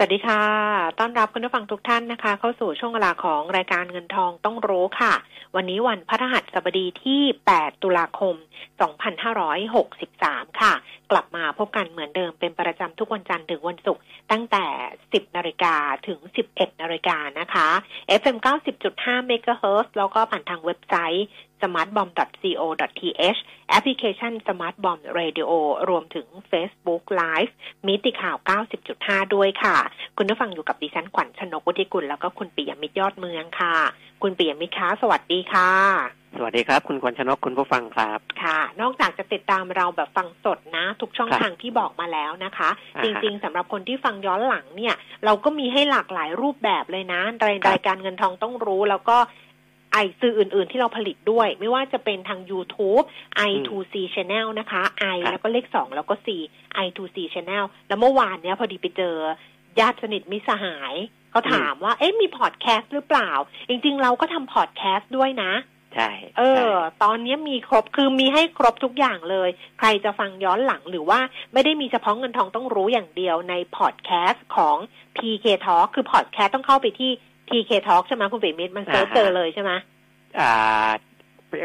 สวัสดีค่ะ ต้อนรับคุณผู้ฟังทุกท่านนะคะ เข้าสู่ช่วงเวลาของรายการเงินทองต้องรู้ค่ะ วันนี้วันพฤหัสบดีที่ 8 ตุลาคม 2563 ค่ะ กลับมาพบกันเหมือนเดิมเป็นประจำทุกวันจันทร์ถึงวันศุกร์ตั้งแต่ 10 นาฬิกาถึง 11 นาฬิกานะคะ FM 90.5 MHz แล้วก็ผ่านทางเว็บไซต์ smartbomb.co.th แอปพลิเคชัน Smart Bomb Radio รวมถึง Facebook Live มิติข่าว 90.5 ด้วยค่ะ คุณผู้ฟังอยู่กับดิฉันขวัญชนกวุฒิกุลแล้วก็คุณปิยมิตรยอดเมืองค่ะ คุณปิยมิตรคะสวัสดีค่ะ สวัสดีครับ คุณขวัญชนกคุณผู้ฟังครับ ค่ะ นอกจากจะติดตามเราแบบฟังสดนะ ทุกช่องครับทางที่บอกมาแล้วนะคะอ่าจฮะริงๆสำหรับคนที่ฟังย้อนหลังเนี่ย เราก็มีให้หลากหลายรูปแบบเลยนะรายครับรายการเงินทองต้องรู้แล้วก็ ไอสื่ออื่น ๆ ที่เราผลิตด้วย ไม่ว่าจะเป็นทาง YouTube i2c Channel นะคะ i ครับแล้วก็เลขสองแล้วก็ c i2c Channel แล้วเมื่อวานเนี้ยพอดีไปเจอญาติสนิทมิตรสหายเขาถามว่า เอ๊ะมีพอดแคสต์หรือเปล่า จริง ๆ เราก็ทำพอดแคสต์ด้วยนะใช่ เออใช่ตอนนี้มีครบ คือมีให้ครบทุกอย่างเลย ใครจะฟังย้อนหลังหรือว่าไม่ได้มีเฉพาะเงินทองต้องรู้อย่างเดียวในพอดแคสต์ของ PK Talk คือพอดแคสต์ต้องเข้าไปที่ PK Talk ใช่ไหมคุณเบมิตรมัน search เจอเลยใช่ไหมอ่า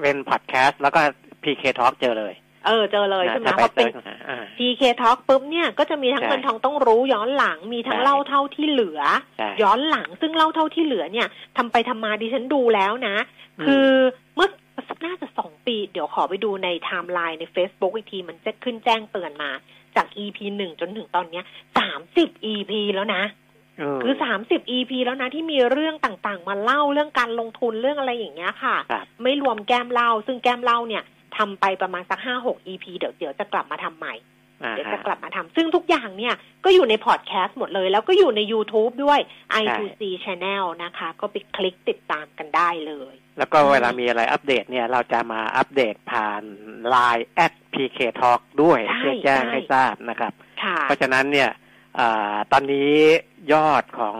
เป็นพอดแคสต์แล้วก็ PK Talk เจอเลยเออเจอเลยใช่ไหมถ้าเพราะไปเป็น search หาอ่า PK Talk ปุ๊บเนี่ยก็จะมีทั้งใช่เงินทองต้องรู้ย้อนหลังมีทั้งใช่เล่าเท่าที่เหลือใช่ย้อนหลังซึ่งเล่าเท่าที่เหลือเนี่ยทำไปทำมาดิฉันดูแล้วนะอืมคือเมื่อน่าจะสองปี เดี๋ยวขอไปดูในไทม์ไลน์ใน Facebook อีกที มันจะขึ้นแจ้งเตือนมาจาก EP หนึ่งจนถึงตอนเนี้ยสามสิบ EP แล้วนะเออ คือสามสิบ EP แล้วนะที่มีเรื่องต่างๆ มาเล่าเรื่องการลงทุนเรื่องอะไรอย่างเงี้ยค่ะครับไม่รวมแก้มเล่า ซึ่งแก้มเล่าเนี่ยทำไปประมาณสักห้าหก EP เดี๋ยวเดี๋ยวจะกลับมาทำใหม่อ่าเดี๋ยวฮะจะกลับมาทำซึ่งทุกอย่างเนี่ยก็อยู่ในพอดแคสต์หมดเลย แล้วก็อยู่ใน YouTube ด้วย i2c Channel นะคะ ก็ไปคลิกติดตามกันได้เลย แล้วก็เวลามีอะไรอัปเดตเนี่ย เราจะมาอัปเดตผ่าน Line at PK Talk ด้วยใช่เพื่อแจ้งใช่ให้ทราบนะครับค่ะเพราะฉะนั้นเนี่ย อาตอนนี้ยอดของ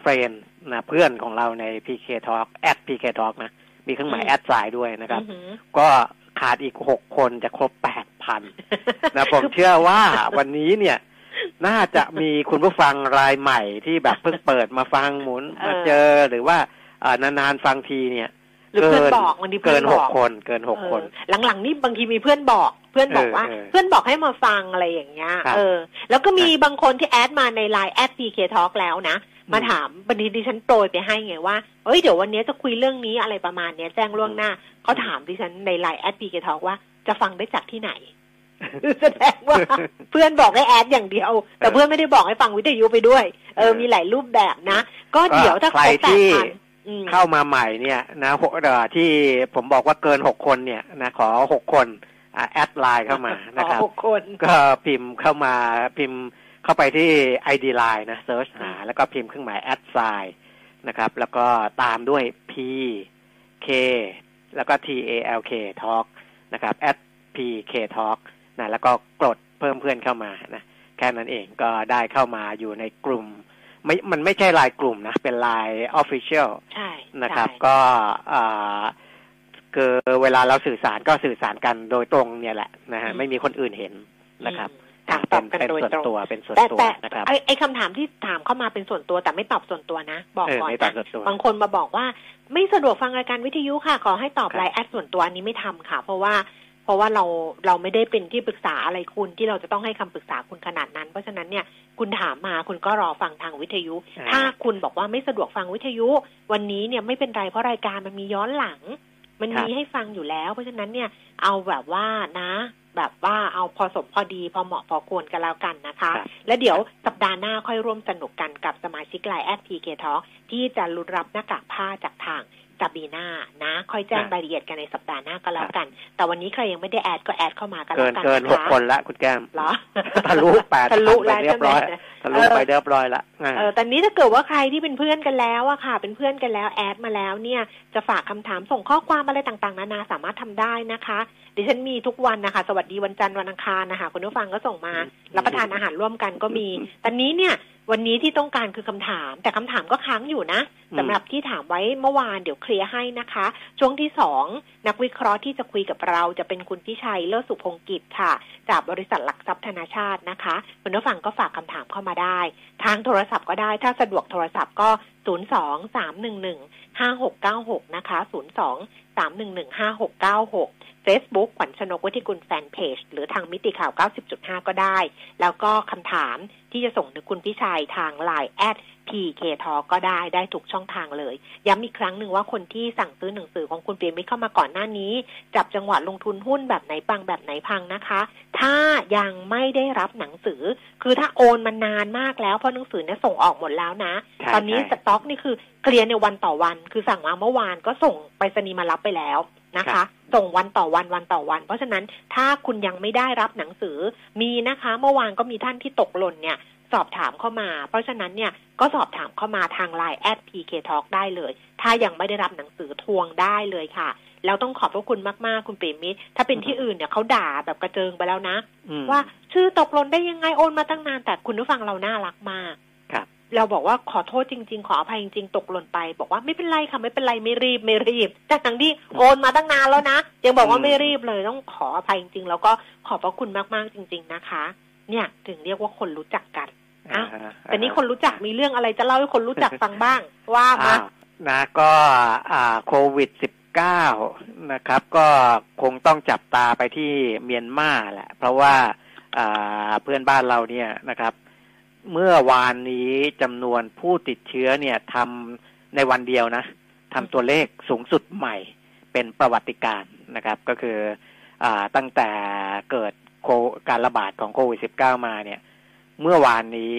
เฟรนนะเพื่อนของเราใน PK Talk at PK Talk นะ มีเครื่องหมายอืมแอดไซน์ด้วยนะครับอือหือก็ขาดอีกหกคนจะครบแปดพันนะผมเชื่อว่าวันนี้เนี่ย น่าจะมีคุณผู้ฟังรายใหม่ที่แบบเพิ่งเปิดมาฟังหมุนเออมาเจอหรือว่าอ่านานๆฟังทีเนี่ยห รือเพื่อนบอกบางทีเพื่เกิอนนบหอกกคน เกินหกคนเออหลังๆนี่บางทีมีเพื่อนบอก เพื่อนบอกว่าเออเออเพื่อนบอกให้มาฟังอะไรอย่างเงี้ยครับเออ แล้วก็มีบางคนที่ add มาในไลน์ at PK Talk แล้วนะ มาถามบางทีดิฉันโปรยไปให้ไงว่า เอ้ยเดี๋ยววันนี้จะคุยเรื่องนี้อะไรประมาณเนี้ยแจ้งล่วงหน้า เขาถามดิฉันในไลน์แอด PK Talk ว่าจะฟังได้จากที่ไหนแสดงว่าเพื่อนบอกให้ add อย่างเดียว แต่เพื่อนไม่ได้บอกให้ฟังวิทยุไปด้วย เออมีหลายรูปแบบนะ ก็เดี๋ยวถ้าใครครบแปดที่พันอืม เข้ามาใหม่เนี่ยนะหกเอ่อที่ผมบอกว่าเกินหกคนเนี่ยนะขอหกคนอ่า add ไลน์เข้ามานะครับอ๋อหกคนก็พิมพ์เข้ามาพิมพ์เข้าไปที่ ID Line นะ search หา แล้วก็พิมพ์เครื่องหมาย at sign นะครับ แล้วก็ตามด้วย P K แล้วก็ T A L K Talk นะครับ at P K Talk นะแล้วก็กดเพิ่มเพื่อนเข้ามานะแค่นั้นเองก็ได้เข้ามาอยู่ในกลุ่ม ไม่มันไม่ใช่ไลน์กลุ่มนะ เป็นไลน์ Official ใช่นะครับใช่ก็อ่าคือเวลาเราสื่อสารก็สื่อสารกันโดยตรงเนี่ยแหละนะฮะไม่มีคนอื่นเห็นนะครับอืมถามตอบกันเป็นโดยส่วนตรงตัวเป็นส่วนแต่ตัวแต่นะครับไอไอคำถามที่ถามเข้ามาเป็นส่วนตัวแต่ไม่ตอบส่วนตัวนะ บอกเออก่อนไม่ตอบนะส่วนตัวบางคนมาบอกว่า ไม่สะดวกฟังรายการวิทยุค่ะ ขอให้ตอบครับไลน์แอดส่วนตัวอันนี้ไม่ทำค่ะ เพราะว่า เพราะว่าเราเราไม่ได้เป็นที่ปรึกษาอะไรคุณที่เราจะต้องให้คำปรึกษาคุณขนาดนั้น เพราะฉะนั้นเนี่ยคุณถามมาคุณก็รอฟังทางวิทยุอ่าถ้าคุณบอกว่าไม่สะดวกฟังวิทยุ วันนี้เนี่ยไม่เป็นไรเพราะรายการมันมีย้อนหลัง มันมีให้ฟังอยู่แล้ว เพราะฉะนั้นเนี่ยเอาแบบว่านะ แบบว่าเอาพอสมพอดีพอเหมาะพอควรกันแล้วกันนะคะครับแล้วเดี๋ยวสัปดาห์หน้าค่อยร่วมสนุกกันกับสมาชิกไลน์ at PK Talk ที่จะลุ้นรับหน้ากากผ้าจากทาง ปีหน้านะ ค่อยแจ้งครับรายละเอียดกันในสัปดาห์หน้าก็แล้วกัน แต่วันนี้ใครยังไม่ได้ add ก็ add เข้ามากันเกิแล้นวกันเกินนะหกคะคนละคุณแก้มเหรอทะลุแปดทะลุไปแล้วเรียบร้อยใช่ไหมทะลุไปเรียบร้อยละอ่าเออแต่นี้ถ้าเกิดว่าใครที่เป็นเพื่อนกันแล้วอะค่ะ เป็นเพื่อนกันแล้วแอดมาแล้วเนี่ยจะฝากคำถามส่งข้อความอะไรต่างๆ นานาสามารถทำได้นะคะดิฉันมีทุกวันนะคะ สวัสดีวันจันทร์วันอังคารนะคะคุณผู้ฟังก็ส่งมารับประทานอาหารร่วมกันก็มีแต่นี้เนี่ย วันนี้ที่ต้องการคือคำถาม แต่คำถามก็ค้างอยู่นะอืมสำหรับที่ถามไว้เมื่อวานเดี๋ยวเคลียร์ให้นะคะ ช่วงที่สองนักวิเคราะห์ที่จะคุยกับเราจะเป็นคุณพิชัยเลิศสุพงกิจค่ะ จากบริษัทหลักทรัพย์ธนาชาตินะคะคุณผู้ฟังก็ฝากคำถามเข้ามาได้ ทางโทรศัพท์ก็ได้ถ้าสะดวกโทรศัพท์ก็ 0 2 3 1 1 5 6 9 6 นะคะ 0 2 สามหนึ่งหนึ่งห้าหกเก้าหก Facebook ขวัญชนกวิทิกุลแฟนเพจ หรือทางมิติข่าว 90.5 ก็ได้ แล้วก็คำถามที่จะส่งถึงคุณพิชัยทาง Line แอด PK t a l k ก็ได้ได้ทุกช่องทางเลย ย้ำอีกครั้งหนึ่งว่าคนที่สั่งซื้อหนังสือของคุณเปียมิตรเข้ามาก่อนหน้านี้ จับจังหวะลงทุนหุ้นแบบไหนปังแบบไหนพังนะคะ ถ้ายังไม่ได้รับหนังสือ คือถ้าโอนมานานมากแล้วเพราะหนังสือเนี่ยส่งออกหมดแล้วนะใช่ตอนนี้ใช่สต็อกนี่คือเคลียร์ในวันต่อวันคือสั่งมาเมื่อวานก็ส่งไปรษณีย์มารับไปแล้วนะครัคะบส่งวันต่อวันวันต่อวัน เพราะฉะนั้นถ้าคุณยังไม่ได้รับหนังสือมีนะคะ เมื่อวานก็มีท่านที่ตกหล่นเนี่ย สอบถามเข้ามา เพราะฉะนั้นเนี่ยก็สอบถามเข้ามาทางไลน์แอด PK Talk ได้เลย ถ้ายังไม่ได้รับหนังสือทวงได้เลยค่ะ แล้วต้องขอบพระคุณมากๆ คุณเปรมมิตรถ้าเป็นที่อื่นเนี่ยเขาด่าแบบกระเจิงไปแล้วนะอืมว่าชื่อตกหล่นได้ยังไงโอนมาตั้งนาน แต่คุณผู้ฟังเราน่ารักมากครับเราบอกว่าขอโทษจริง ๆ ขออภัยจริง ๆ ตกหล่นไป บอกว่าไม่เป็นไรค่ะไม่เป็นไรไม่รีบไม่รีบแต่ทั้งที่โอนมาตั้งนานแล้วนะยังบอกว่าไม่รีบเลยต้องขออภัยจริง ๆ แล้วก็ขอบพระคุณมากๆจริง ๆ นะคะ เนี่ยถึงเรียกว่าคนรู้จักกันอ้าวอ่าแต่นี้คนรู้จักมีเรื่องอะไรจะเล่าให้คนรู้จักฟังบ้าง ว่ามาอ้าวนะก็อ่าโควิด19นะครับ ก็คงต้องจับตาไปที่เมียนมาแหละ เพราะว่าอ่าเพื่อนบ้านเราเนี่ยนะครับ เมื่อวานนี้จำนวนผู้ติดเชื้อเนี่ยทำในวันเดียวนะทำตัวเลขสูงสุดใหม่เป็นประวัติการณ์นะครับ ก็คืออาตั้งแต่เกิด โคการระบาดของโควิด -19 มาเนี่ย เมื่อวานนี้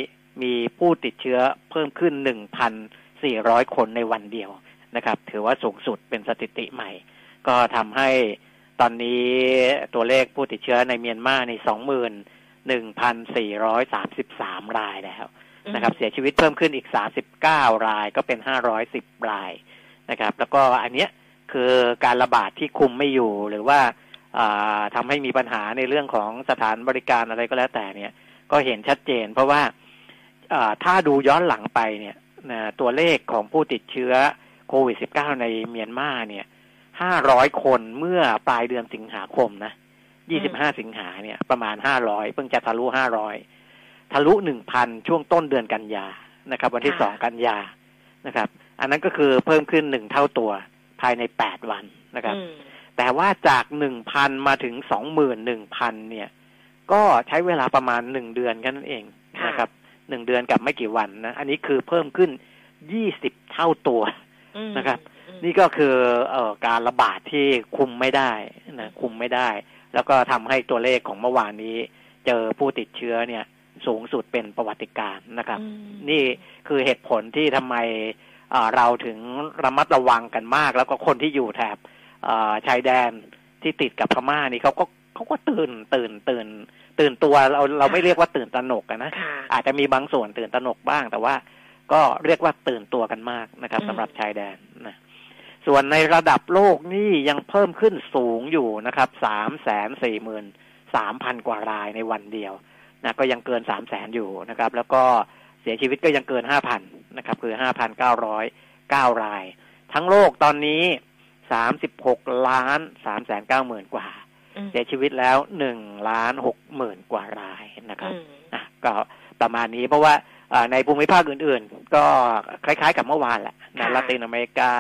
มีผู้ติดเชื้อเพิ่มขึ้น 1,400 คนในวันเดียวนะครับ ถือว่าสูงสุดเป็นสถิติใหม่ ก็ทำให้ตอนนี้ตัวเลขผู้ติดเชื้อในเมียนมาใน 21,433 รายแล้วนะครับ เสียชีวิตเพิ่มขึ้นอีก 39 รายก็เป็น 510 รายนะครับ แล้วก็อันเนี้ยคือการระบาดที่คุมไม่อยู่หรือว่า อ่าทำให้มีปัญหาในเรื่องของสถานบริการอะไรก็แล้วแต่เนี่ย ก็เห็นชัดเจน เพราะว่าอ่าถ้าดูย้อนหลังไปเนี่ยนะตัวเลขของผู้ติดเชื้อโควิด -19 ในเมียนมาเนี่ย500คนเมื่อปลายเดือนสิงหาคมนะ25สิงหาเนี่ย ประมาณ500เพิ่งจะทะลุ500ทะลุ1,000ช่วงต้นเดือนกันยานะครับ วันที่ค่ะ2กันยานะครับ อันนั้นก็คือเพิ่มขึ้นหนึ่งเท่าตัวภายใน8วันนะครับอืม แต่ว่าจากหนึ่งพันมาถึงสองหมื่นหนึ่งพันเนี่ย ก็ใช้เวลาประมาณหนึ่งเดือนแค่นั้นเองค่ะนะครับหนึ่งเดือนกับไม่กี่วันนะ อันนี้คือเพิ่มขึ้นยี่สิบเท่าตัวอืมนะครับอืมนี่ก็คือเอ่อการระบาดที่คุมไม่ได้นะคุมไม่ได้ แล้วก็ทำให้ตัวเลขของเมื่อวานนี้ เจอผู้ติดเชื้อเนี่ย สูงสุดเป็นประวัติการณ์นะครับอืมนี่คือเหตุผลที่ทำไมเอ่อเราถึงระมัดระวังกันมาก แล้วก็คนที่อยู่แถบเอ่อ ชายแดนที่ติดกับพม่านี่เขาก็เขาก็ตื่นตื่นตื่น ตื่นตัวเราเราไม่เรียกว่าตื่นตระหนกอะนะค่ะอาจจะมีบางส่วนตื่นตระหนกบ้าง แต่ว่าก็เรียกว่าตื่นตัวกันมากนะครับอืมสำหรับชายแดนนะส่วนในระดับโลกนี่ยังเพิ่มขึ้นสูงอยู่นะครับสามแสนสี่หมื่นสามพันกว่ารายในวันเดียวนะก็ยังเกินสามแสนอยู่นะครับ แล้วก็เสียชีวิตก็ยังเกินห้าพันนะครับ คือห้าพันเก้าร้อยเก้าราย ทั้งโลกตอนนี้ สามสิบหกล้านสามแสนเก้าหมื่นกว่าอืมเสียชีวิตแล้วหนึ่งล้านหกหมื่นกว่ารายนะครับอืมนะก็ประมาณนี้เพราะว่าเอ่อในภูมิภาคอื่นๆ ก็คล้ายๆกับเมื่อวานแหละนะค่ะลาตินอเมริกา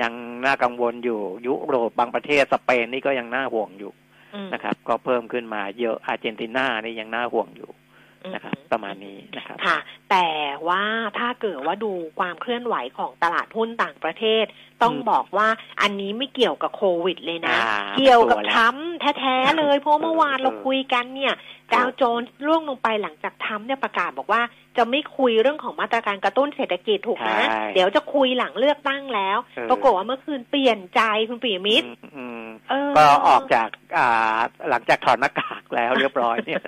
ยังน่ากังวลอยู่ยุโรปบางประเทศสเปนนี่ก็ยังน่าห่วงอยู่อืมนะครับ ก็เพิ่มขึ้นมาเยอะอาร์เจนตินานี่ยังน่าห่วงอยู่อืม นะครับประมาณนี้นะครับค่ะ แต่ว่าถ้าเกิดว่าดูความเคลื่อนไหวของตลาดหุ้นต่างประเทศ ต้องอืมบอกว่าอันนี้ไม่เกี่ยวกับโควิดเลยนะอ่าเกี่ยวกับตัวแล้วทรัมป์แท้ๆเลยเพราะเมื่อวานเออเราคุยกันเนี่ยดาวโจนส์ร่วงลงไปหลังจากทรัมป์เนี่ยประกาศบอกว่า จะไม่คุยเรื่องของมาตรการกระตุ้นเศรษฐกิจถูกไหมใช่เดี๋ยวจะคุยหลังเลือกตั้งแล้วเออปรากฏว่าเมื่อคืนเปลี่ยนใจคุณปิยมิตรอืมอืมเออก็ออกจากอ่าหลังจากถอดหน้ากากแล้วเรียบร้อยเนี่ย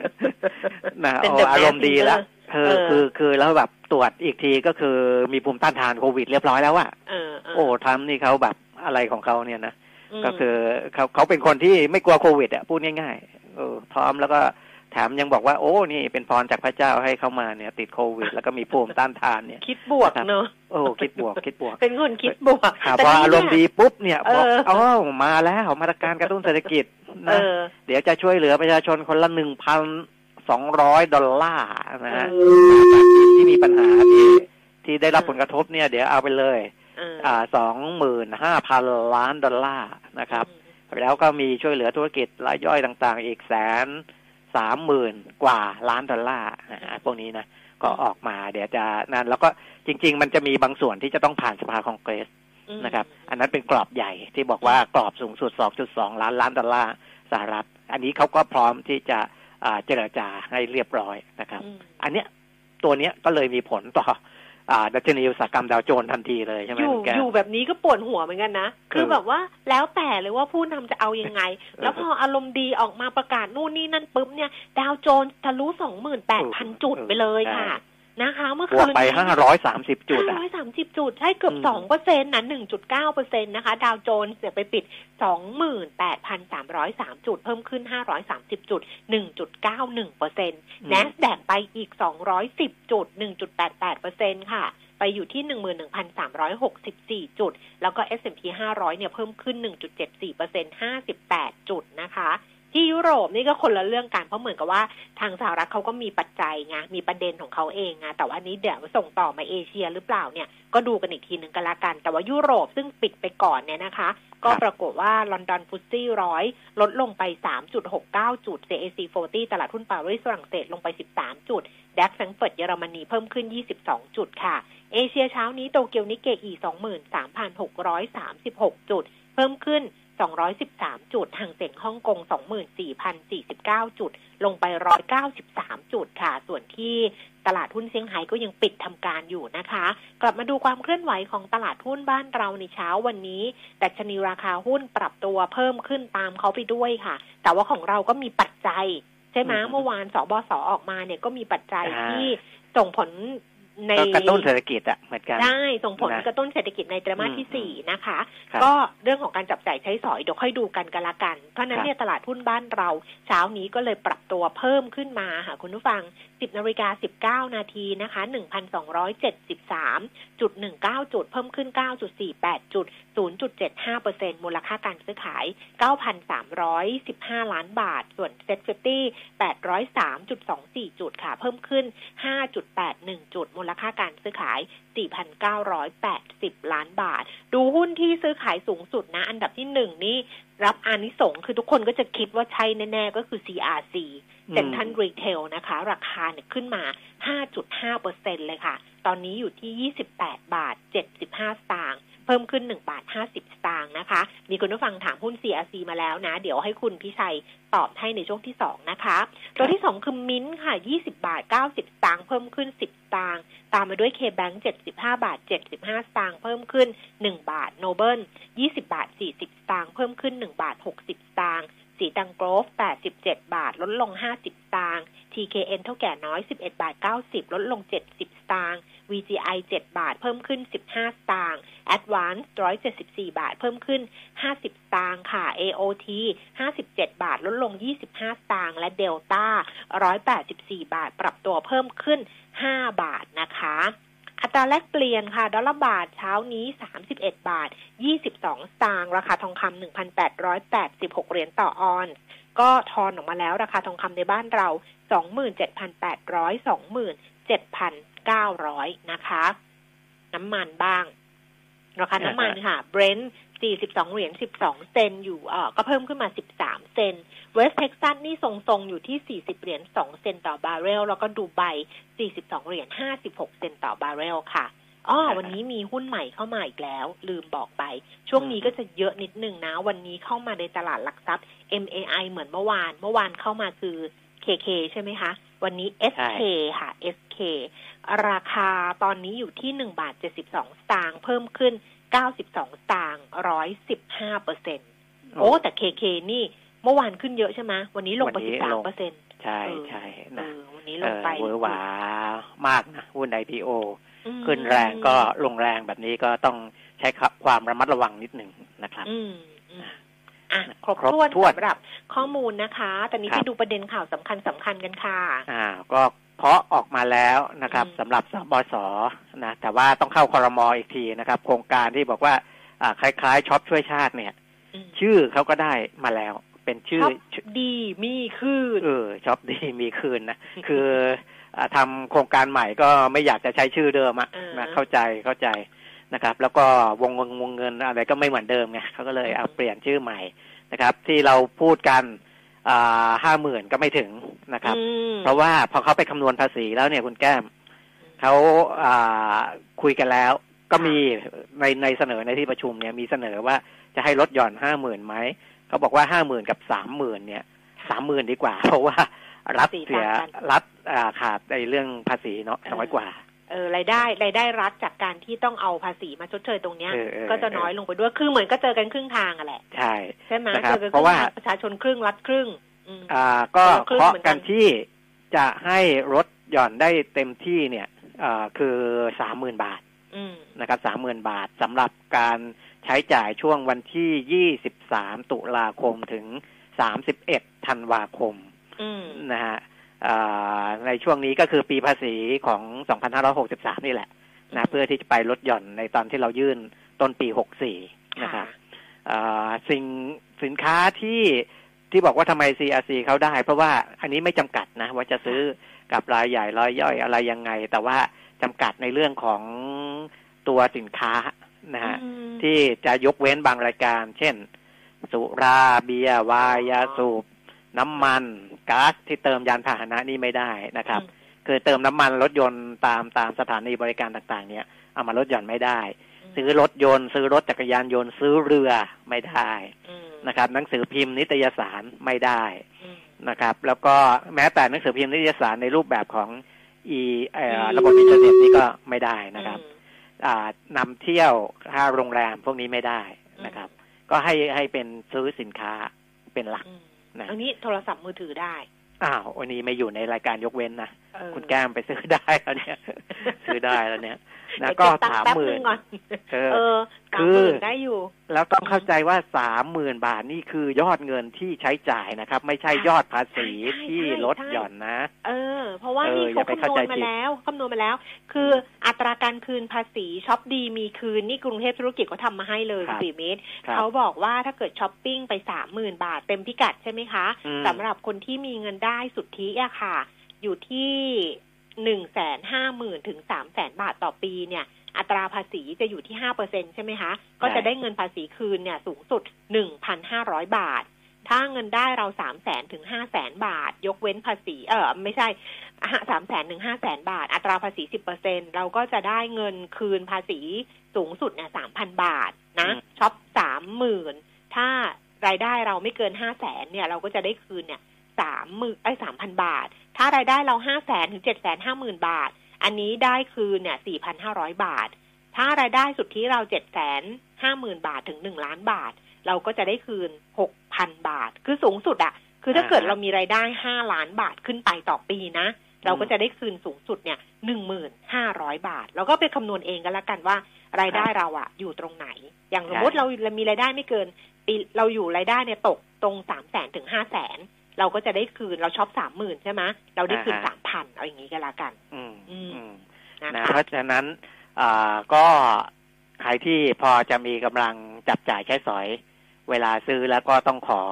นะเป็นโอ้ The อารมณ์ดีแล้ว Mask เออเออคือคือแล้วแบบตรวจอีกทีก็คือมีภูมิต้านทานโควิดเรียบร้อยแล้วอะเออเออโอ้ทำนี่เขาแบบอะไรของเขาเนี่ยนะมก็คือเขาเขาเป็นคนที่ไม่กลัวโควิดอะพูดง่ายๆเออพร้อมแล้วก็แถ มยังบอกว่าโอ้นี่เป็นพรจากพระเจ้าให้เข้ามาเนี่ย ติดโควิด แล้วก็มีภูมิต้านทานเนี่ย คิดบวกเนอะโอ้คิดบวกคิดบวก เป็นคนคิดบวกครับแต่พอนี่อารมณ์ดีปุ๊บเนี่ยบอกเอออ๋อมาแล้วมาตรการกระตุ้นเศรษฐกิจเอนะอเดี๋ยวจะช่วยเหลือประชาชนคนละหนึ่งพันสองร้อยดอลลาร์นะฮะเออจากที่ที่มีปัญหาที่ที่ได้รับผลกระทบเนี่ย เดี๋ยวเอาไปเลยเอออ่าสองหมื่นห้าพันล้านดอลลาร์นะครับ แล้วก็มีช่วยเหลือธุรกิจรายย่อยต่างๆ อีกแสน สามหมื่นกว่าล้านดอลลาร์นะฮะพวกนี้นะก็ออกมาเดี๋ยวจะนั่นแล้วก็จริง ๆ มันจะมีบางส่วนที่จะต้องผ่านสภาคองเกรสอืมนะครับ อันนั้นเป็นกรอบใหญ่ที่บอกว่ากรอบสูงสุด 2.2 ล้านล้านดอลลาร์สหรัฐ อันนี้เขาก็พร้อมที่จะอ่าเจรจาให้เรียบร้อยนะครับอืมอันเนี้ยตัวเนี้ยก็เลยมีผลต่ออ่า ดัชนีอุตสาหกรรมดาวโจนส์ทันทีเลยใช่ไหมอยู่คุณแก้วอยู่แบบนี้ก็ปวดหัวเหมือนกันนะ คือแบบว่าแล้วแต่เลยว่าผู้นำจะเอายังไง แล้วพออารมณ์ดีออกมาประกาศนู่นนี่นั่นปุ๊บเนี่ย ดาวโจนส์ทะลุสองหมื่นแปดพันจุดไปเลยค่ะ นะคะ เมื่อบวคืกนไปห้าร้อยสามสิบจุดห้าอะร้อยสามสิบจุด ใช่เกือบอืมสองเปอร์เซ็นต์นะหนึ่งจุดเก้าเปอร์เซ็นต์นะคะ ดาวโจนส์เนี่ยไปปิดสองหมื่นแปดพันสามร้อยสามจุด เพิ่มขึ้นห้าร้อยสามสิบจุดหนึ่งจุดเก้าหนึ่งเปอร์เซ็นต์อืม n a s d a q ไปอีก210จุด1.88เปอร์เซ็นค่ะไปอยู่ที่ 11,364 จุด แล้วก็ S&P 500 เนี่ยเพิ่มขึ้น 1.74เปอร์เซ็น58 จุดนะคะ ที่ยุโรปนี่ก็คนละเรื่องกันเพราะเหมือนกับว่าทางสหรัฐเขาก็มีปัจจัยไงมีประเด็นของเขาเองไงแต่ว่านี้เดี๋ยวส่งต่อมาเอเชียหรือเปล่าเนี่ยก็ดูกันอีกทีหนึ่งกันละกัน แต่ว่ายุโรปซึ่งปิดไปก่อนเนี่ยนะคะ ก็ปรากฏว่าลอนดอน FTSE ร้อยลดลงไป 3.69 จุด CAC 40 ตลาดหุ้นปารีสฝรั่งเศสลงไป 13 จุด DAX แฟรงก์เฟิร์ตเยอรมนีเพิ่มขึ้น 22 จุดค่ะ เอเชียเช้านี้โตเกียวนิกเกอิ 23,636 จุด เพิ่มขึ้น 213 จุดฮั่งเส็งฮ่องกง 24,049 จุด ลงไป 193 จุดค่ะ ส่วนที่ตลาดหุ้นเซี่ยงไฮ้ก็ยังปิดทำการอยู่นะคะ กลับมาดูความเคลื่อนไหวของตลาดหุ้นบ้านเราในเช้าวันนี้ดัชนีราคาหุ้นปรับตัวเพิ่มขึ้นตามเขาไปด้วยค่ะ แต่ว่าของเราก็มีปัจจัย ใช่ไหมอืมเมื่อวานสบสออกมาเนี่ยก็มีปัจจัยอ่าที่ส่งผล ในก็กระตุ้นเศรษฐกิจอะเหมือนกันได้ส่งผลนะกระตุ้นเศรษฐกิจในไตรมาสที่อืมสี่นะคะครับก็เรื่องของการจับจ่ายใช้สอยเดี๋ยวค่อยดูกันกันละกัน เพราะฉะนั้นครับเนี่ยตลาดหุ้นบ้านเรา เช้านี้ก็เลยปรับตัวเพิ่มขึ้นมาค่ะคุณผู้ฟัง 10นาฬิกา19 นาทีนะคะ 1,273จุด19 จุด เพิ่มขึ้น 9.48 จุด 0.75เปอร์เซ็นต์มูลค่าการซื้อขาย 9,315 ล้านบาท ส่วน SET Fifty 803.24 จุดค่ะ เพิ่มขึ้น 5.81 จุด มูลค่าการซื้อขาย 4,980 ล้านบาท ดูหุ้นที่ซื้อขายสูงสุดนะ อันดับที่หนึ่งนี่รับอานิสงคือทุกคนก็จะคิดว่าใช่แน่ ๆ ก็คือ CRC เซ็นทันรีเทลนะคะ ราคาเนี่ยขึ้นมา 5.5เปอร์เซ็นเลยค่ะ ตอนนี้อยู่ที่ 28 บาท 75 สตางค์เพิ่มขึ้น 1 บาท 50 สตางค์นะคะ มีคุณผู้ฟังถามหุ้น CRC มาแล้วนะ เดี๋ยวให้คุณพิชัยตอบให้ในช่วงที่ 2 นะคะ ตัวที่ 2 คือมิ้นท์ค่ะ 20 บาท 90 สตางค์เพิ่มขึ้น 10 สตางค์ตามมาด้วย K-Bank 75 บาท 75 สตางค์เพิ่มขึ้น 1 บาทโนเบิล20 บาท 40 สตางค์เพิ่มขึ้น 1 บาท 60 สตางค์ สีตังโกรฟ 87 บาท ลดลง 50สตาง TKN เท่าแก่น้อย 11 บาท 90 ลดลง 70สตาง VGI 7 บาท เพิ่มขึ้น 15 ตาง Advance 174 บาท เพิ่มขึ้น 50สตางค่ะ AOT 57 บาท ลดลง 25สตาง และ Delta 184 บาท ปรับตัวเพิ่มขึ้น 5 บาทนะคะ อัตราแลกเปลี่ยนค่ะ ดอลลาร์บาทเช้านี้ 31 บาท 22 สตางค์ราคาทองคำ1,886 เหรียญต่อออนซ์ก็ทอนออกมาแล้วราคาทองคำในบ้านเรา 27,800 27,900 นะคะ น้ำมันบ้าง ราคาน้ำมันค่ะเบรนท์42 เหรียญ 12 เซนต์อยู่เอ่อก็เพิ่มขึ้นมา 13 เซนต์เวสต์เท็กซัสนี่ทรงๆ อยู่ที่ 40 เหรียญ 2 เซนต์ต่อบาร์เรล แล้วก็ดูไบ 42 เหรียญ 56 เซนต์ต่อบาร์เรลค่ะอ๋อวันนี้มีหุ้นใหม่เข้ามาอีกแล้ว ลืมบอกไป ช่วงนี้ก็จะเยอะนิดนึงนะ วันนี้เข้ามาในตลาดหลักทรัพย์ MAI เหมือนเมื่อวาน เมื่อวานเข้ามาคือ KK ใช่ไหมคะ วันนี้ SK ค่ะ SK ราคาตอนนี้อยู่ที่หนึ่งบาทเจ็ดสิบสองสตางค์เพิ่มขึ้นเก้าสิบสองสตางค์ร้อยสิบห้าเปอร์เซ็นโอ้แต่เคเคนี่เมื่อวานขึ้นเยอะใช่ไหมวันนี้ลงไปวันนี้สิบสามลงเปอร์เซ็นต์ใช่ใช่เอนะอวันนี้ลเองอไปเวอร์หวามากนะหุ้น IPO อืมขึ้นแรงก็ลงแรงแบบนี้ก็ต้องใช้ความระมัดระวังนิดหนึ่งนะครับอืมอืมอะครบครบถ้วนถ้วนสำหรับข้อมูลนะคะ ตอนนี้ครัไปบดูประเด็นข่าวสำคัญสำคัญกันค่ะอ่าก็ เพราะออกมาแล้วนะครับอืมสำหรับศบศนะแต่ว่าต้องเข้าคอรมออีกทีนะครับ โครงการที่บอกว่าอ่าคล้ายๆช็อปช่วยชาติเนี่ยอืมชื่อเขาก็ได้มาแล้ว เป็นชื่อช็อปดีมีคืนเออช็อปดีมีคืนนะคืออ่าทำโครงการใหม่ก็ไม่อยากจะใช้ชื่อเดิมอะเออนะเข้าใจเข้าใจนะครับ แล้วก็วงเงินวงเงินอะไรก็ไม่เหมือนเดิมไงเขาก็เลยเอาเปลี่ยนชื่อใหม่นะครับ ที่เราพูดกัน ห้าหมื่นก็ไม่ถึงนะครับอืมเพราะว่าพอเขาไปคำนวณภาษีแล้วเนี่ยคุณแก้มเขาอ่าคุยกันแล้ว ก็มีในในเสนอในที่ประชุมเนี่ยมีเสนอว่าจะให้ลดหย่อนห้าหมื่นไหมเขาบอกว่าห้าหมื่นกับสามหมื่นเนี่ยสามหมื่นดีกว่า เพราะว่ารัฐเสียรัฐอ่าขาดในเรื่องภาษีเนาะน้อยกว่า เออรายได้รายได้รัฐจากการที่ต้องเอาภาษีมาชดเชยตรงเนี้ยเออเออก็จะน้อยลงไปด้วยคือเหมือนก็เจอกันครึ่งทางอะแหละใช่ใช่ไหมนะครับเจอกันคเพราะรึ่งว่าทางประชาชนครึ่งรัฐครึ่งอืมอ่า ก็คนละครึ่งเคาะเหมือนกักันนที่จะให้ลดหย่อนได้เต็มที่เนี่ยอ่าคือสามหมื่นบาทอืมนะครับสามหมื่นบาทสำหรับการใช้จ่ายช่วงวันที่ยี่สิบสามตุลาคมถึงสามสิบเอ็ดธันวาคมอืมนะฮะอ่า ในช่วงนี้ก็คือปีภาษีของสองพันห้าร้อหกสิบสามนี่แหละนะเพื่อที่จะไปลดหย่อนในตอนที่เรายื่นต้นปีหกสี่นะครับอ่าสิ่งสินค้าที่ที่บอกว่าทำไม CRC เขาได้ เพราะว่าอันนี้ไม่จำกัดนะว่าจะซื้อกับรายใหญ่รายย่อยอะไรยังไง แต่ว่าจำกัดในเรื่องของตัวสินค้านะฮะอืมที่จะยกเว้นบางรายการ เช่น สุราเบียร์ไวายยาสูบ น้ำมันก๊าซที่เติมยานพาหนะนี่ไม่ได้นะครับ คือเติมน้ำมันรถยนต์ตามตามสถานีบริการต่างๆ เนี่ยเอามาลดหย่อนไม่ได้ ซื้อรถยนต์ ซื้อรถจักรยานยนต์ ซื้อเรือไม่ได้อืมนะครับ หนังสือพิมพ์นิตยสารไม่ได้อืมนะครับ แล้วก็แม้แต่หนังสือพิมพ์นิตยสารในรูปแบบของอีเอ่ออืมระบบอินเทอร์เน็ตนี่ก็ไม่ได้นะครับอืมอ่านำเที่ยวค่าโรงแรมพวกนี้ไม่ได้นะครับ ก็ให้ให้เป็นซื้อสินค้าเป็นหลักอืม นะอันนี้โทรศัพท์มือถือได้อ้าววันนี้ไม่อยู่ในรายการยกเว้นนะเออคุณแก้มไปซื้อได้แล้วเนี่ย ซื้อได้แล้วเนี่ย นะเดี๋ยวก็เบตังสามค์แป๊บหมื่นึนงก่อนเออเออคืสามหอมื่นได้อยู่แล้วต้องเข้าใจว่าสามหมื่นบาทนี่คือยอดเงินที่ใช้จ่ายนะครับ ไม่ใช่ยอดภาษีใช่ใช่ที่ใช่ลดหย่อนนะ เออ เพราะว่าเออนี่อย่าเขาไปคำเข้านวใจณมาผิดแล้วคำนวณมาแล้ว คืออัตราการคืนภาษีช็อปดีมีคืนนี่กรุงเทพธุรกิจเขาทำมาให้เลยครับสี่เมตรครับเขาบอกว่าถ้าเกิดช้อปปิ้งไปสามหมื่นบาทเต็มพิกัดใช่ไหมคะอืมสำหรับคนที่มีเงินได้สุทธิอะค่ะ อยู่ที่ หนึ่งแสนห้าหมื่นถึงสามแสนบาทต่อปีเนี่ย อัตราภาษีจะอยู่ที่ห้าเปอร์เซ็นใช่ไหมคะ ก็จะได้เงินภาษีคืนเนี่ยสูงสุดหนึ่งพันห้าร้อยบาท ถ้าเงินได้เราสามแสนถึงห้าแสนบาท ยกเว้นภาษี เออไม่ใช่สามแสนถึงห้าแสนบาท อัตราภาษีสิบเปอร์เซ็นเราก็จะได้เงินคืนภาษีสูงสุดเนี่ยสามพันบาทนะอืมช็อปสามหมื่นถ้ารายได้เราไม่เกินห้าแสนเนี่ย เราก็จะได้คืนเนี่ย สามหมื่นไอ้สามพันบาท ถ้ารายได้เราห้าแสนถึงเจ็ดแสนห้าหมื่นบาท อันนี้ได้คืนเนี่ยสี่พันห้าร้อยบาท ถ้ารายได้สุทธิเราเจ็ดแสนห้าหมื่นบาทถึงหนึ่งล้านบาท เราก็จะได้คืนหกพันบาท คือสูงสุดอะคือถ้าเกิดอ่าเรามีรายได้ห้าล้านบาทขึ้นไปต่อปีนะ เราก็จะได้คืนสูงสุดเนี่ยหนึ่งหมื่นห้าร้อยบาทเราก็ไปคำนวณเองกันละกันว่ารายได้เราอะอยู่ตรงไหน อย่างสมมติใช่เราเรามีรายได้ไม่เกินปีเราอยู่รายได้เนี่ยตกตรงสามแสนถึงห้าแสน เราก็จะได้คืนเราช็อปสามหมื่นใช่ไหมเราได้คืนสามพันเอาอย่างนี้กันละกัน อืมอืมอืมนะนะคะเพราะฉะนั้นอ่าก็ใครที่พอจะมีกำลังจับจ่ายใช้สอย เวลาซื้อแล้วก็ต้องขอ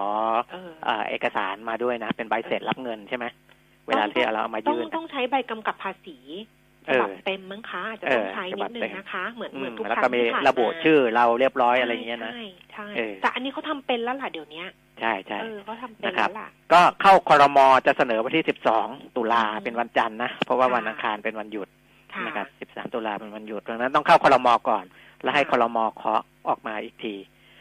เออเอ่อเอกสารมาด้วยนะ เป็นใบเสร็จรับเงินใช่ไหมเวลาที่เราเอามาต้องยื่นต้องใช้ใบกำกับภาษี ฉบับเต็มมั้งคะอาจจะต้องใช้นิดนึงนะคะ เหมือนเหมือนทุกครั้งแล้วก็มีที่ผ่านระบุชื่อเราเรียบร้อยอะไรอย่างเงี้ยนะใช่ใช่เออแต่อันนี้เขาทำเป็นแล้วล่ะเดี๋ยวนี้ใช่ใช่เออเขาทำเป็นนะครับแล้วล่ะก็เข้าคอรมอจะเสนอวันที่12ตุลาอืมเป็นวันจันทร์นะ เพราะว่าค่ะวันอังคารเป็นวันหยุดค่ะนะครับ13ตุลาเป็นวันหยุดดังนั้นต้องเข้าคอรมอก่อน แล้วให้ค่ะคอรมอเคาะออกมาอีกที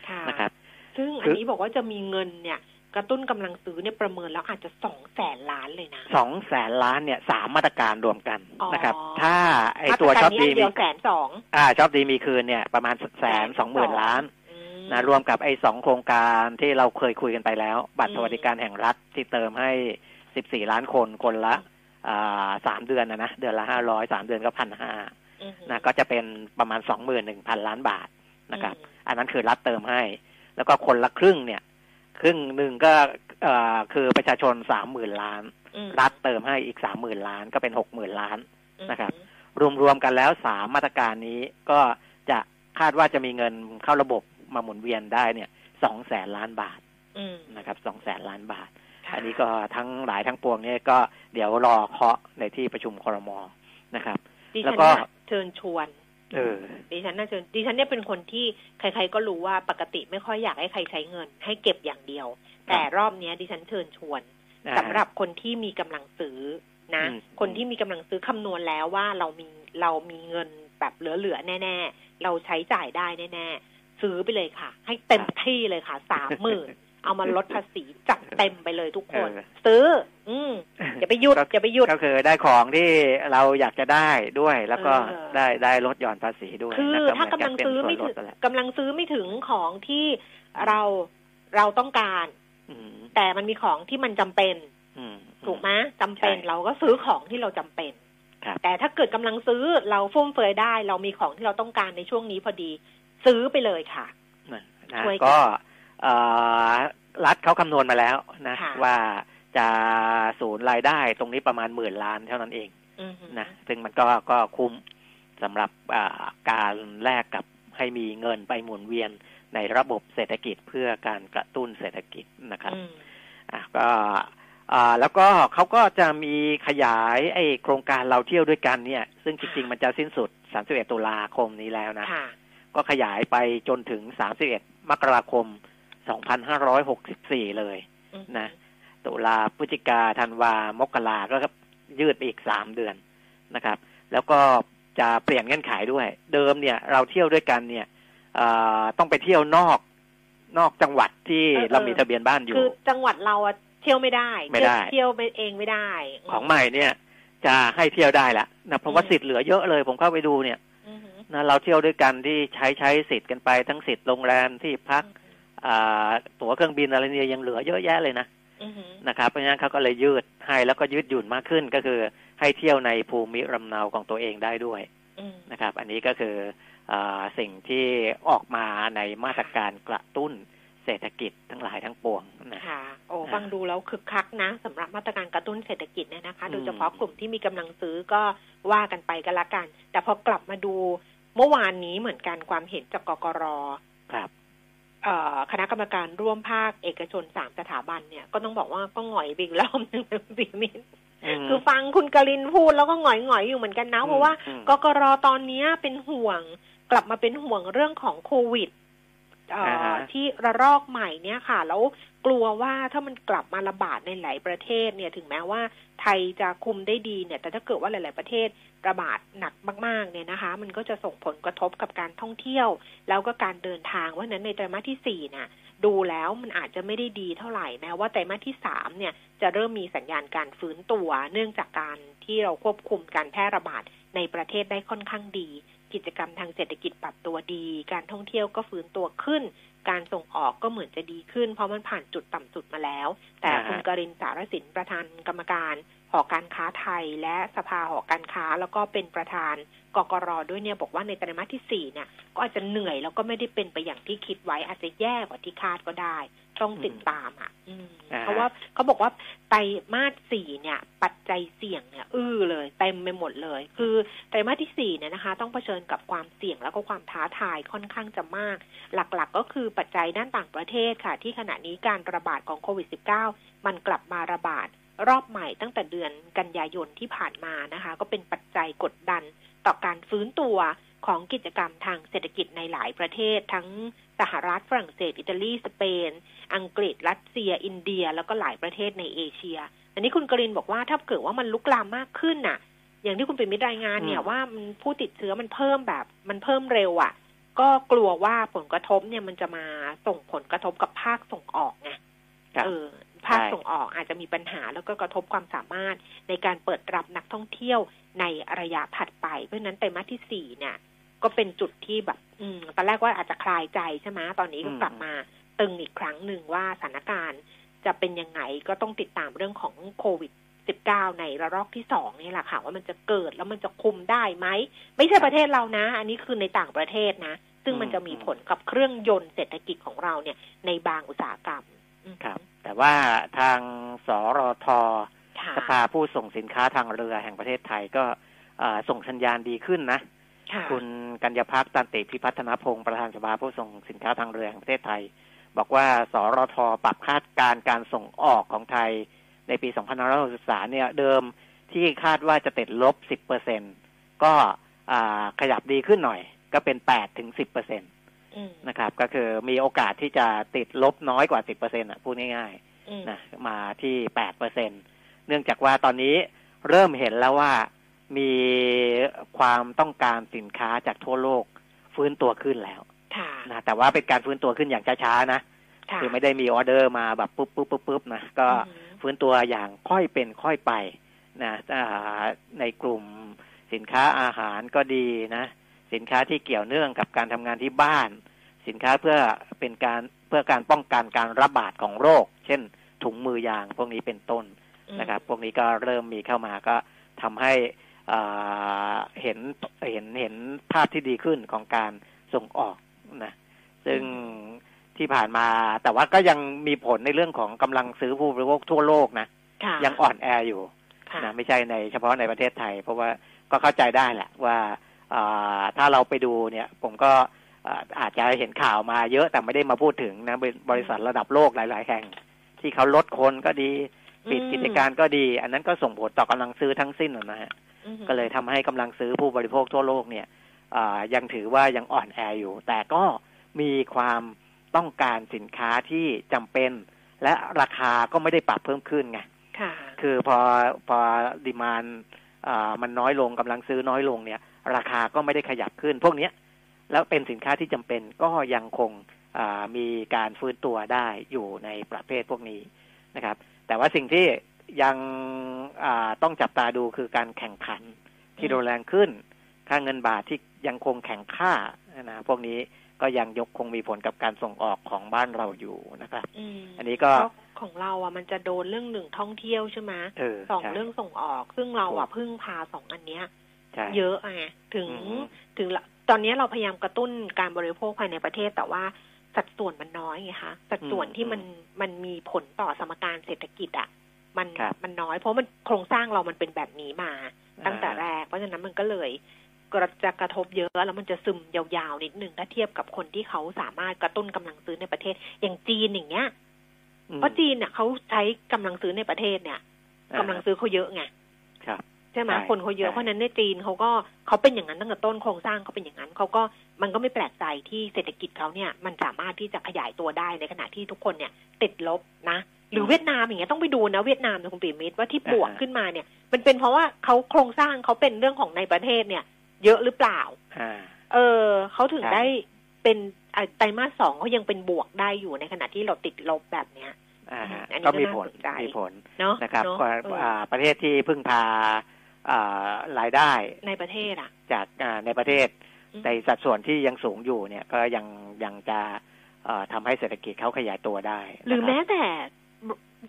ค่ะนะครับ ซึ่งคือันอนี้บอกว่าจะมีเงินเนี่ย กระตุ้นกำลังซื้อเนี่ยประเมินแล้วอาจจะสองแสนล้านเลยนะสองแสนล้านเนี่ยสามมาตรการรวมกันอ๋อนะครับ ถ้าไอตัวมาตรช็กาอรปนี้ดีอันเดีมียวแสนสองอ่าช็อปดีมีคืนเนี่ยประมาณแสนสองหมื่นล้านอืมนะรวมกับไอ้สองโครงการที่เราเคยคุยกันไปแล้ว บัตรอืมสวัสดิการแห่งรัฐที่เติมให้สิบสี่ล้านคนคนละอ่าสามเดือนนะนะเดือนละห้าร้อยสามเดือนก็พันห้าอืมนะก็จะเป็นประมาณสองหมื่นหนึ่งพันล้านบาทนะครับอืมอันนั้นคือรัฐเติมให้ แล้วก็คนละครึ่งเนี่ย ครึ่งหนึ่งก็เอ่อคือประชาชนสามหมื่นล้านอืมรัฐเติมให้อีกสามหมื่นล้านก็เป็นหกหมื่นล้านนะครับอืมรวมๆกันแล้วสามมาตรการนี้ก็จะคาดว่าจะมีเงินเข้าระบบมาหมุนเวียนได้เนี่ยสองแสนล้านบาทอืมนะครับสองแสนล้านบาทค่ะอันนี้ก็ทั้งหลายทั้งปวงเนี่ยก็เดี๋ยวรอเคาะในที่ประชุมครมนะครับดิแล้ฉัวนก็น่ะเชิญชวนเออ ดิฉันน่าเชิญดิฉันเนี่ยเป็นคนที่ใคร ๆ ก็รู้ว่าปกติไม่ค่อยอยากให้ใครใช้เงิน ให้เก็บอย่างเดียว แต่รอบเนี้ย ดิฉันเชิญชวนอ่าสำหรับคนที่มีกำลังซื้อนะอืมคนที่มีกำลังซื้อคำนวณแล้วว่าเรามีเรามีเงินแบบเหลือๆแน่ ๆ เราใช้จ่ายได้แน่ ๆ ซื้อไปเลยค่ะ ให้เต็มที่เลยค่ะสามหมื่น เอามาลดภาษีจัดเต็มไปเลยทุกคนเออซื้อ อืมอย่าไปหยุดก็อย่าไปหยุดก็คือได้ของที่เราอยากจะได้ด้วย แล้วก็เออได้ได้ลดหย่อนภาษีด้วยคือนะถ้ากำลังซื้อไม่เหถึนงกับเป็นส่วนลดนั่นแหละกำลังซื้อไม่ถึงของที่เราเราต้องการอืมแต่มันมีของที่มันจำเป็นอืมถูกไหมจำเป็นใช่เราก็ซื้อของที่เราจำเป็นครับแต่ถ้าเกิดกำลังซื้อเราฟุ่มเฟือยได้ เรามีของที่เราต้องการในช่วงนี้พอดี ซื้อไปเลยค่ะนะนะช่วยกันก็เอ่อ รัฐเขาคำนวณมาแล้วนะค่ะว่าจะศูนย์รายได้ตรงนี้ประมาณหมื่นล้านเท่านั้นเองอือหือนะซึ่งมันก็ก็คุ้มสำหรับอ่าการแลกกับให้มีเงินไปหมุนเวียนในระบบเศรษฐกิจเพื่อการกระตุ้นเศรษฐกิจนะครับอืมอะก็อ่าแล้วก็เขาก็จะมีขยายไอ้โครงการเราเที่ยวด้วยกันเนี่ย ซึ่งจริง ๆ มันจะสิ้นสุด 31 ตุลาคมนี้แล้วนะค่ะก็ขยายไปจนถึง 31 มกราคม 2564 เลยอืมนะตุลาพฤศจิกาธันวามกราก็ยืดไปอีกสามเดือนนะครับ แล้วก็จะเปลี่ยนเงื่อนไขด้วย เดิมเนี่ย เราเที่ยวด้วยกันเนี่ยเอ่อต้องไปเที่ยวนอกนอกจังหวัดที่เออเออเรามีทะเบียนบ้านอยู่คือจังหวัดเราอะเที่ยวไม่ได้ไม่ได้ เที่ยวไปเองไม่ได้ ของใหม่เนี่ย จะให้เที่ยวได้ละนะเพราะว่าอืมสิทธิ์เหลือเยอะเลย ผมเข้าไปดูเนี่ยอือหือนะเราเที่ยวด้วยกันที่ใช้ใช้สิทธิ์กันไปทั้งสิทธิ์โรงแรมที่พักอ่า ตั๋วเครื่องบินอะไรเนี่ยยังเหลือเยอะแยะเลยนะอือหือนะครับ เพราะฉะนั้นเขาก็เลยยืดให้แล้วก็ยืดหยุ่นมากขึ้นก็คือให้เที่ยวในภูมิลำเนาของตัวเองได้ด้วยอืมนะครับ อันนี้ก็คืออาสิ่งที่ออกมาในมาตรการกระตุ้นเศรษฐกิจทั้งหลายทั้งปวงนะค่ะ โอ้อ่าฟังดูแล้วคึกคักนะสำหรับมาตรการกระตุ้นเศรษฐกิจเนี่ยนะคะอืมโดยเฉพาะกลุ่มที่มีกำลังซื้อก็ว่ากันไปก็แล้วกัน แต่พอกลับมาดูเมื่อวานนี้เหมือนกันความเห็นจากกกรครับเอ่อ คณะกรรมการร่วมภาคเอกชนสามสถาบันเนี่ยก็ต้องบอกว่าก็หงอยไปอีกรอบหนึ่งเลยคุณปิยมิตรมคือฟังคุณกลินพูดแล้วก็หงอยหงอยๆอยู่เหมือนกันนะ เพราะว่าอืมกกรตอนเนี้ยเป็นห่วงกลับมาเป็นห่วงเรื่องของโควิดเอ่ออาฮะที่ระลอกใหม่เนี่ยค่ะ แล้ว กลัวว่าถ้ามันกลับมาระบาดในหลายประเทศเนี่ยถึงแม้ว่าไทยจะคุมได้ดีเนี่ย แต่ถ้าเกิดว่าหลาย ๆ ประเทศระบาดหนักมาก ๆ เนี่ยนะคะ มันก็จะส่งผลกระทบกับการท่องเที่ยว แล้วก็การเดินทางเพราะนั้นในไตรมาสที่สี่น่ะดูแล้วมันอาจจะไม่ได้ดีเท่าไหร่แม้ว่าไตรมาสที่สามเนี่ยจะเริ่มมีสัญญาณการฟื้นตัว เนื่องจากการที่เราควบคุมการแพร่ระบาดในประเทศได้ค่อนข้างดี กิจกรรมทางเศรษฐกิจปรับตัวดี การท่องเที่ยวก็ฟื้นตัวขึ้น การส่งออกก็เหมือนจะดีขึ้น เพราะมันผ่านจุดต่ำสุดมาแล้ว แต่อ่าฮะคุณกรินสารสินประธานกรรมการห อการค้าไทยและสภาหอการค้าแล้วก็เป็นประธานกกรด้วยเนี่ยบอกว่าในไตรมาสที่สี่เนี่ย ก็อาจจะเหนื่อยแล้วก็ไม่ได้เป็นไปอย่างที่คิดไว้อาจจะแย่กว่าที่คาดก็ได้ ต้องติดตามอะอืมอ่าฮะเพราะว่าเขาบอกว่าไตรมาสสี่เนี่ย ปัจจัยเสี่ยงเนี่ย อื้อเลยเต็มไปหมดเลย คือไตรมาสที่สี่เนี่ยนะคะ ต้องเผชิญกับความเสี่ยงแล้วก็ความท้าทายค่อนข้างจะมาก หลักๆ ก็คือปัจจัยด้านต่างประเทศค่ะ ที่ขณะนี้การระบาดของโควิด -19 มันกลับมาระบาด รอบใหม่ตั้งแต่เดือนกันยายนที่ผ่านมานะคะ ก็เป็นปัจจัยกดดันต่อการฟื้นตัวของกิจกรรมทางเศรษฐกิจในหลายประเทศ ทั้งสหรัฐฝรั่งเศส อิตาลีสเปน อังกฤษ รัสเซีย อินเดีย แล้วก็หลายประเทศในเอเชีย อันนี้คุณกรินบอกว่าถ้าเกิดว่ามันลุกลามมากขึ้นน่ะ อย่างที่คุณเป็นมิตรรายงานเนี่ยอืมว่ามันผู้ติดเชื้อมันเพิ่มแบบมันเพิ่มเร็วอะ่ะ ก็กลัวว่าผลกระทบเนี่ยมันจะมาส่งผลกระทบกับภาคส่งออกไงครับเออ ภาคใช่ส่งออกอาจจะมีปัญหาแล้วก็กระทบความสามารถในการเปิดรับนักท่องเที่ยวในระยะถัดไป เพราะฉะนั้นไตรมาสที่สี่เนี่ย ก็เป็นจุดที่แบบ อืมตอนแรกว่าอาจจะคลายใจใช่ไหมตอนนี้ก็กลับมาตึงอีกครั้งหนึ่งว่าสถานการณ์จะเป็นยังไงก็ต้องติดตามเรื่องของโควิด19ในระลอกที่สองนี่แหละค่ะ ว่ามันจะเกิดแล้วมันจะคุมได้ไหม ไม่ใช่ประเทศเรานะ อันนี้คือในต่างประเทศนะ ซึ่งมันจะมีผลกับเครื่องยนต์เศรษฐกิจของเราเนี่ยในบางอุตสาหกรรมอืม ครับ แต่ว่าทางสรทค่ะสภาผู้ส่งสินค้าทางเรือแห่งประเทศไทยก็เอ่อส่งสัญญาณดีขึ้นนะค่ะคุณกัญญาพักตันติพิพัฒนพงศ์ประธานสภาผู้ส่งสินค้าทางเรือแห่งประเทศไทย บอกว่าสรทปรับคาดการณ์การส่งออกของไทยในปี 2563 เนี่ยเดิมที่คาดว่าจะติดลบ 10เปอร์เซ็นก็อ่าขยับดีขึ้นหน่อย ก็เป็น8ถึง10เปอร์เซ็ นตอืมนะครับ ก็คือมีโอกาสที่จะติดลบน้อยกว่า10เปอร์เซ็นต์อะพูดง่ายๆอืมนะมาที่แปดเปอร์เซ็นเนื่องจากว่าตอนนี้เริ่มเห็นแล้วว่ามีความต้องการสินค้าจากทั่วโลกฟื้นตัวขึ้นแล้วค่ะนะแต่ว่าเป็นการฟื้นตัวขึ้นอย่างช้าๆนะค่ะคือไม่ได้มีออเดอร์มาแบบปุ๊บปุ๊บปุ๊บปุ๊บนะก็อืมฟื้นตัวอย่างค่อยเป็นค่อยไปนะอ่าในกลุ่มสินค้าอาหารก็ดีนะ สินค้าที่เกี่ยวเนื่องกับการทำงานที่บ้าน สินค้าเพื่อเป็นการเพื่อการป้องกันการระบาดของโรค เช่นถุงมือยางพวกนี้เป็นต้นนะครับ พวกนี้ก็เริ่มมีเข้ามาก็ทำให้อ่าเห็นเห็นเห็นภาพที่ดีขึ้นของการส่งออกนะซึ่งที่ผ่านมา แต่ว่าก็ยังมีผลในเรื่องของกำลังซื้อผู้บริโภคทั่วโลกนะค่ะยังอ่อนแออยู่ค่ะนะไม่ใช่ในเฉพาะในประเทศไทย เพราะว่าก็เข้าใจได้แหละว่าอ่า ถ้าเราไปดูเนี่ย ผมก็อ่าอาจจะเห็นข่าวมาเยอะแต่ไม่ได้มาพูดถึงนะเป็นบริษัทระดับโลกหลาย ๆ แห่ง ที่เขาลดคนก็ดีปิดอืมกิจการก็ดี อันนั้นก็ส่งผลต่อกำลังซื้อทั้งสิ้นนะฮะอืมก็เลยทำให้กำลังซื้อผู้บริโภคทั่วโลกเนี่ยอ่ายังถือว่ายังอ่อนแออยู่ แต่ก็มีความต้องการสินค้าที่จำเป็น และราคาก็ไม่ได้ปรับเพิ่มขึ้นไงค่ะคือพอพอดีมานมันน้อยลงกำลังซื้อน้อยลงเนี่ย ราคาก็ไม่ได้ขยับขึ้น พวกเนี้ยแล้วเป็นสินค้าที่จำเป็นก็ยังคงอ่ามีการฟื้นตัวได้อยู่ในประเภทพวกนี้นะครับ แต่ว่าสิ่งที่ยังอ่าต้องจับตาดูคือการแข่งขันที่รุนแรงขึ้น ค่าเงินบาทที่ยังคงแข็งค่านะพวกนี้ก็ยังยกคงมีผลกับการส่งออกของบ้านเราอยู่นะครับอืมอันนี้ก็เพราะของเราอะมันจะโดนเรื่องหนึ่งท่องเที่ยวใช่ไหมเออสองใช่เรื่องส่งออก ซึ่งเราอะถูกพึ่งพาสองอันเนี้ยใช่ เยอะไงถึงอืมถึงละตอนนี้เราพยายามกระตุ้นการบริโภคภายในประเทศแต่ว่าสัดส่วนมันน้อยไงคะสัดส่วนที่มันมันมีผลต่อสมการเศรษฐกิจอะ มันครับมันน้อยเพราะมันโครงสร้างเรามันเป็นแบบนี้มา ตั้งแต่แรอ่ากเพราะฉะนั้นมันก็เลยกระจะกระทบเยอะแล้วมันจะซึมยาวๆนิดนึงถ้าเทียบกับคนที่เขาสามารถกระตุ้นกำลังซื้อในประเทศ อย่างจีนอย่างเงี้ยอืมเพราะจีนเนี่ยเขาใช้กำลังซื้อในประเทศเนี่ยกำลังซื้อเขาเยอะไงครับ ใช่ไหมใช่คนเขาเยอะใช่เพราะฉะนั้นในจีนเขาก็เขาเป็นอย่างนั้นตั้งแต่ต้นโครงสร้างเขาเป็นอย่างนั้นเขาก็มันก็ไม่แปลกใจที่เศรษฐกิจเขาเนี่ยมันสามารถที่จะขยายตัวได้ในขณะที่ทุกคนเนี่ยติดลบนะหรือเวียดนามอย่างเงี้ยต้องไปดูนะเวียดนามนะคุณปิ่มมิตรว่าที่บวกขึ้นมาเนี่ย มันเป็นเพราะว่าเขาโครงสร้างเขาเป็นเรื่องของในประเทศเนี่ย เยอะหรือเปล่าอ่าเออเขาถึงใช่ได้เป็นอะไตรมาสสองเขายังเป็นบวกได้อยู่ในขณะที่เราติดลบแบบเนี้ยอ่าฮะอันนี้ก็ก็มีผลน่าสนใจมีผลเนาะนะครับเนาะก็เออออ่าประเทศที่พึ่งพาอ่า รายได้ในประเทศอะ จากอ่าในประเทศอืมในสัดส่วนที่ยังสูงอยู่เนี่ยก็ยังยังจะเอ่อทำให้เศรษฐกิจเขาขยายตัวได้ หรือนะคแม้บแต่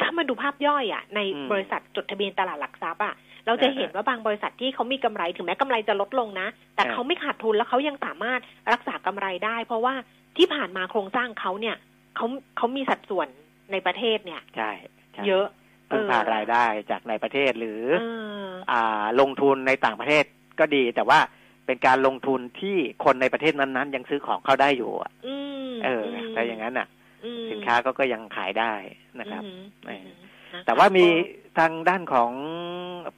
ถ้ามาดูภาพย่อยอะ ในอืมบริษัทจดทะเบียนตลาดหลักทรัพย์อะเราจะอ่าเห็นว่าบางบริษัทที่เขามีกำไรถึงแม้กำไรจะลดลงนะ แต่อ่าเขาไม่ขาดทุนแล้วเขายังสามารถรักษากำไรได้ เพราะว่าที่ผ่านมาโครงสร้างเขาเนี่ยเขาเขามีสัดส่วนในประเทศเนี่ย ใช่ใช่เยอะ พึ่งพารายได้จากในประเทศหรืออ่าลงทุนในต่างประเทศก็ดี แต่ว่าเป็นการลงทุนที่คนในประเทศนั้นๆ ยังซื้อของเข้าได้อยู่อะเออมถ้าอย่างนั้นน่ะ สินค้าก็ก็ยังขายได้นะครับแต่ว่ามีทางด้านของ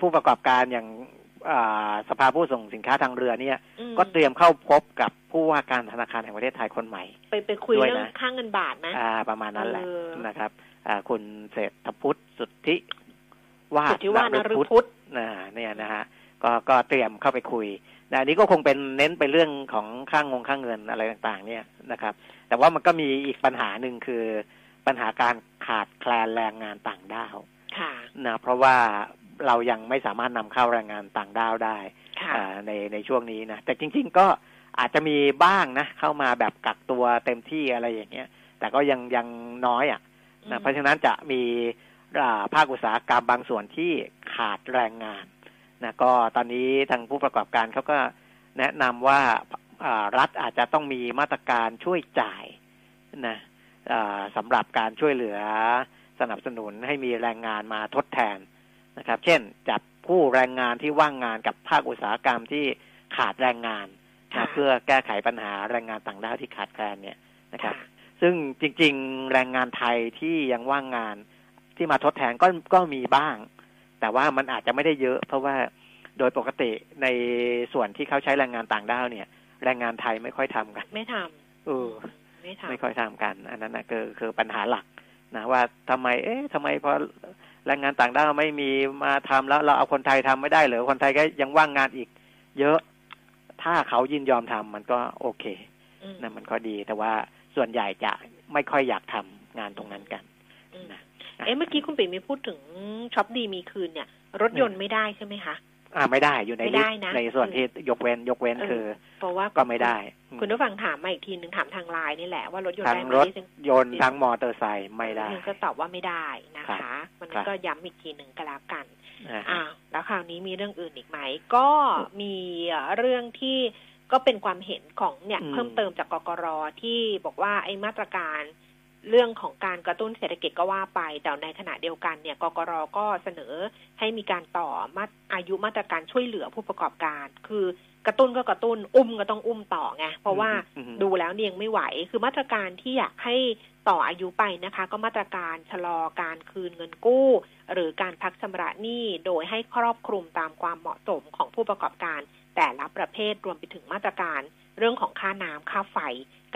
ผู้ประกอบการอย่างสภาผู้ส่งสินค้าทางเรือเนี่ย ก็เตรียมเข้าพบกับผู้ว่าการธนาคารแห่งประเทศไทยคนใหม่ ไปไปคุยเรื่องค่างเงินบาทนะอ่า ประมาณนั้นแหละนะครับ คุณเศรษฐพุทธสุทธิวาสุดทธิว่านฤพุทธพุทธนะเนี่ยนะฮะก็ก็เตรียมเข้าไปคุยนะอันนี้ก็คงเป็นเน้นไปเรื่องของค่างงค่างเงินอะไรต่างๆ เนี่ยนะครับ แต่ว่ามันก็มีอีกปัญหาหนึ่งคือปัญหาการขาดแคลนแรงงานต่างด้าวค่ะนะเพราะว่าเรายังไม่สามารถนำเข้าแรงงานต่างด้าวได้ค่ะอ่าในในช่วงนี้นะแต่จริง ๆ ก็อาจจะมีบ้างนะ เข้ามาแบบกักตัวเต็มที่อะไรอย่างเงี้ย แต่ก็ยังยังน้อยอะ นะเพราะฉะนั้นจะมีอ่าภาคอุตสาหกรรมบางส่วนที่ขาดแรงงานนะก็ตอนนี้ทางผู้ประกอบการเขาก็แนะนำว่าอ่ารัฐอาจจะต้องมีมาตรการช่วยจ่ายนะอ่าสำหรับการช่วยเหลือสนับสนุนให้มีแรงงานมาทดแทนนะครับ เช่น จับผู้แรงงานที่ว่างงานกับภาคอุตสาหกรรมที่ขาดแรงงานค่ะนะเพื่อแก้ไขปัญหาแรงงานต่างด้าวที่ขาดแคลนเนี่ยนะครับค่ะ ซึ่งจริง ๆ แรงงานไทยที่ยังว่างงานที่มาทดแทนก็ก็มีบ้าง แต่ว่ามันอาจจะไม่ได้เยอะ เพราะว่าโดยปกติในส่วนที่เขาใช้แรงงานต่างด้าวเนี่ย แรงงานไทยไม่ค่อยทำกัน ไม่ทเออำไม่ทำไม่ค่อยทำกัน อันนั้นนะคือคือปัญหาหลักนะว่าทำไม เอ๊ะทำไมพอแรงงานต่างด้าวไม่มีมาทำแล้ว เราเอาคนไทยทำไม่ได้เหรือคนไทยก็ยังว่างงานอีก เยอะถ้าเขายินยอมทำมันก็โอเคอืมนะมันก็ดีแต่ว่า ส่วนใหญ่จะไม่ค่อยอยากทำงานตรงนั้นกันอืมนะเอ๊ะเมื่อกี้คุณปิ่มมีพูดถึงช็อปดีมีคืนเนี่ย รถยนต์ไม่ได้ใช่ไหมคะอ่าไม่ได้อยู่ในไม่ลิได้สต์นะในส่วนที่ยกเว้นยกเว้นเออคือเพราะว่าก็ไม่ได้อืมคุณผู้ฟังถามมาอีกทีหนึ่งถามทางไลน์นี่แหละว่ารถยนต์ทั้ได้งไหมรถดิฉันยนต์ทั้งมอเตอร์ไซค์ไม่ได้ดิฉันก็ตอบว่าไม่ได้นะครัคะบมันครับก็ย้ำอีกทีหนึ่งก็แล้วกันนะฮะอ้าวแล้วคราวนี้มีเรื่องอื่นอีกไหม ก็มีเอ่อเรื่องที่ ก็เป็นความเห็นของเนี่ยอืมเพิ่มเติมจากกกรที่บอกว่าไอ้มาตรการเรื่องของการกระตุ้นเศรษฐกิจก็ว่าไป แต่ในขณะเดียวกันเนี่ยกกรก็เสนอให้มีการต่อมาอายุมาตรการช่วยเหลือผู้ประกอบการ คือกระตุ้นก็กระตุ้นอุ้มก็ต้องอุ้มต่อไงเพราะว่าอืมดูแล้วเนี่ยยังไม่ไหว คือมาตรการที่อยากให้ต่ออายุไปนะคะ ก็มาตรการชะลอการคืนเงินกู้ หรือการพักชำระหนี้โดยให้ครอบคลุมตามความเหมาะสมของผู้ประกอบการ แต่ละประเภทรวมไปถึงมาตรการเรื่องของค่าน้ำค่าไฟ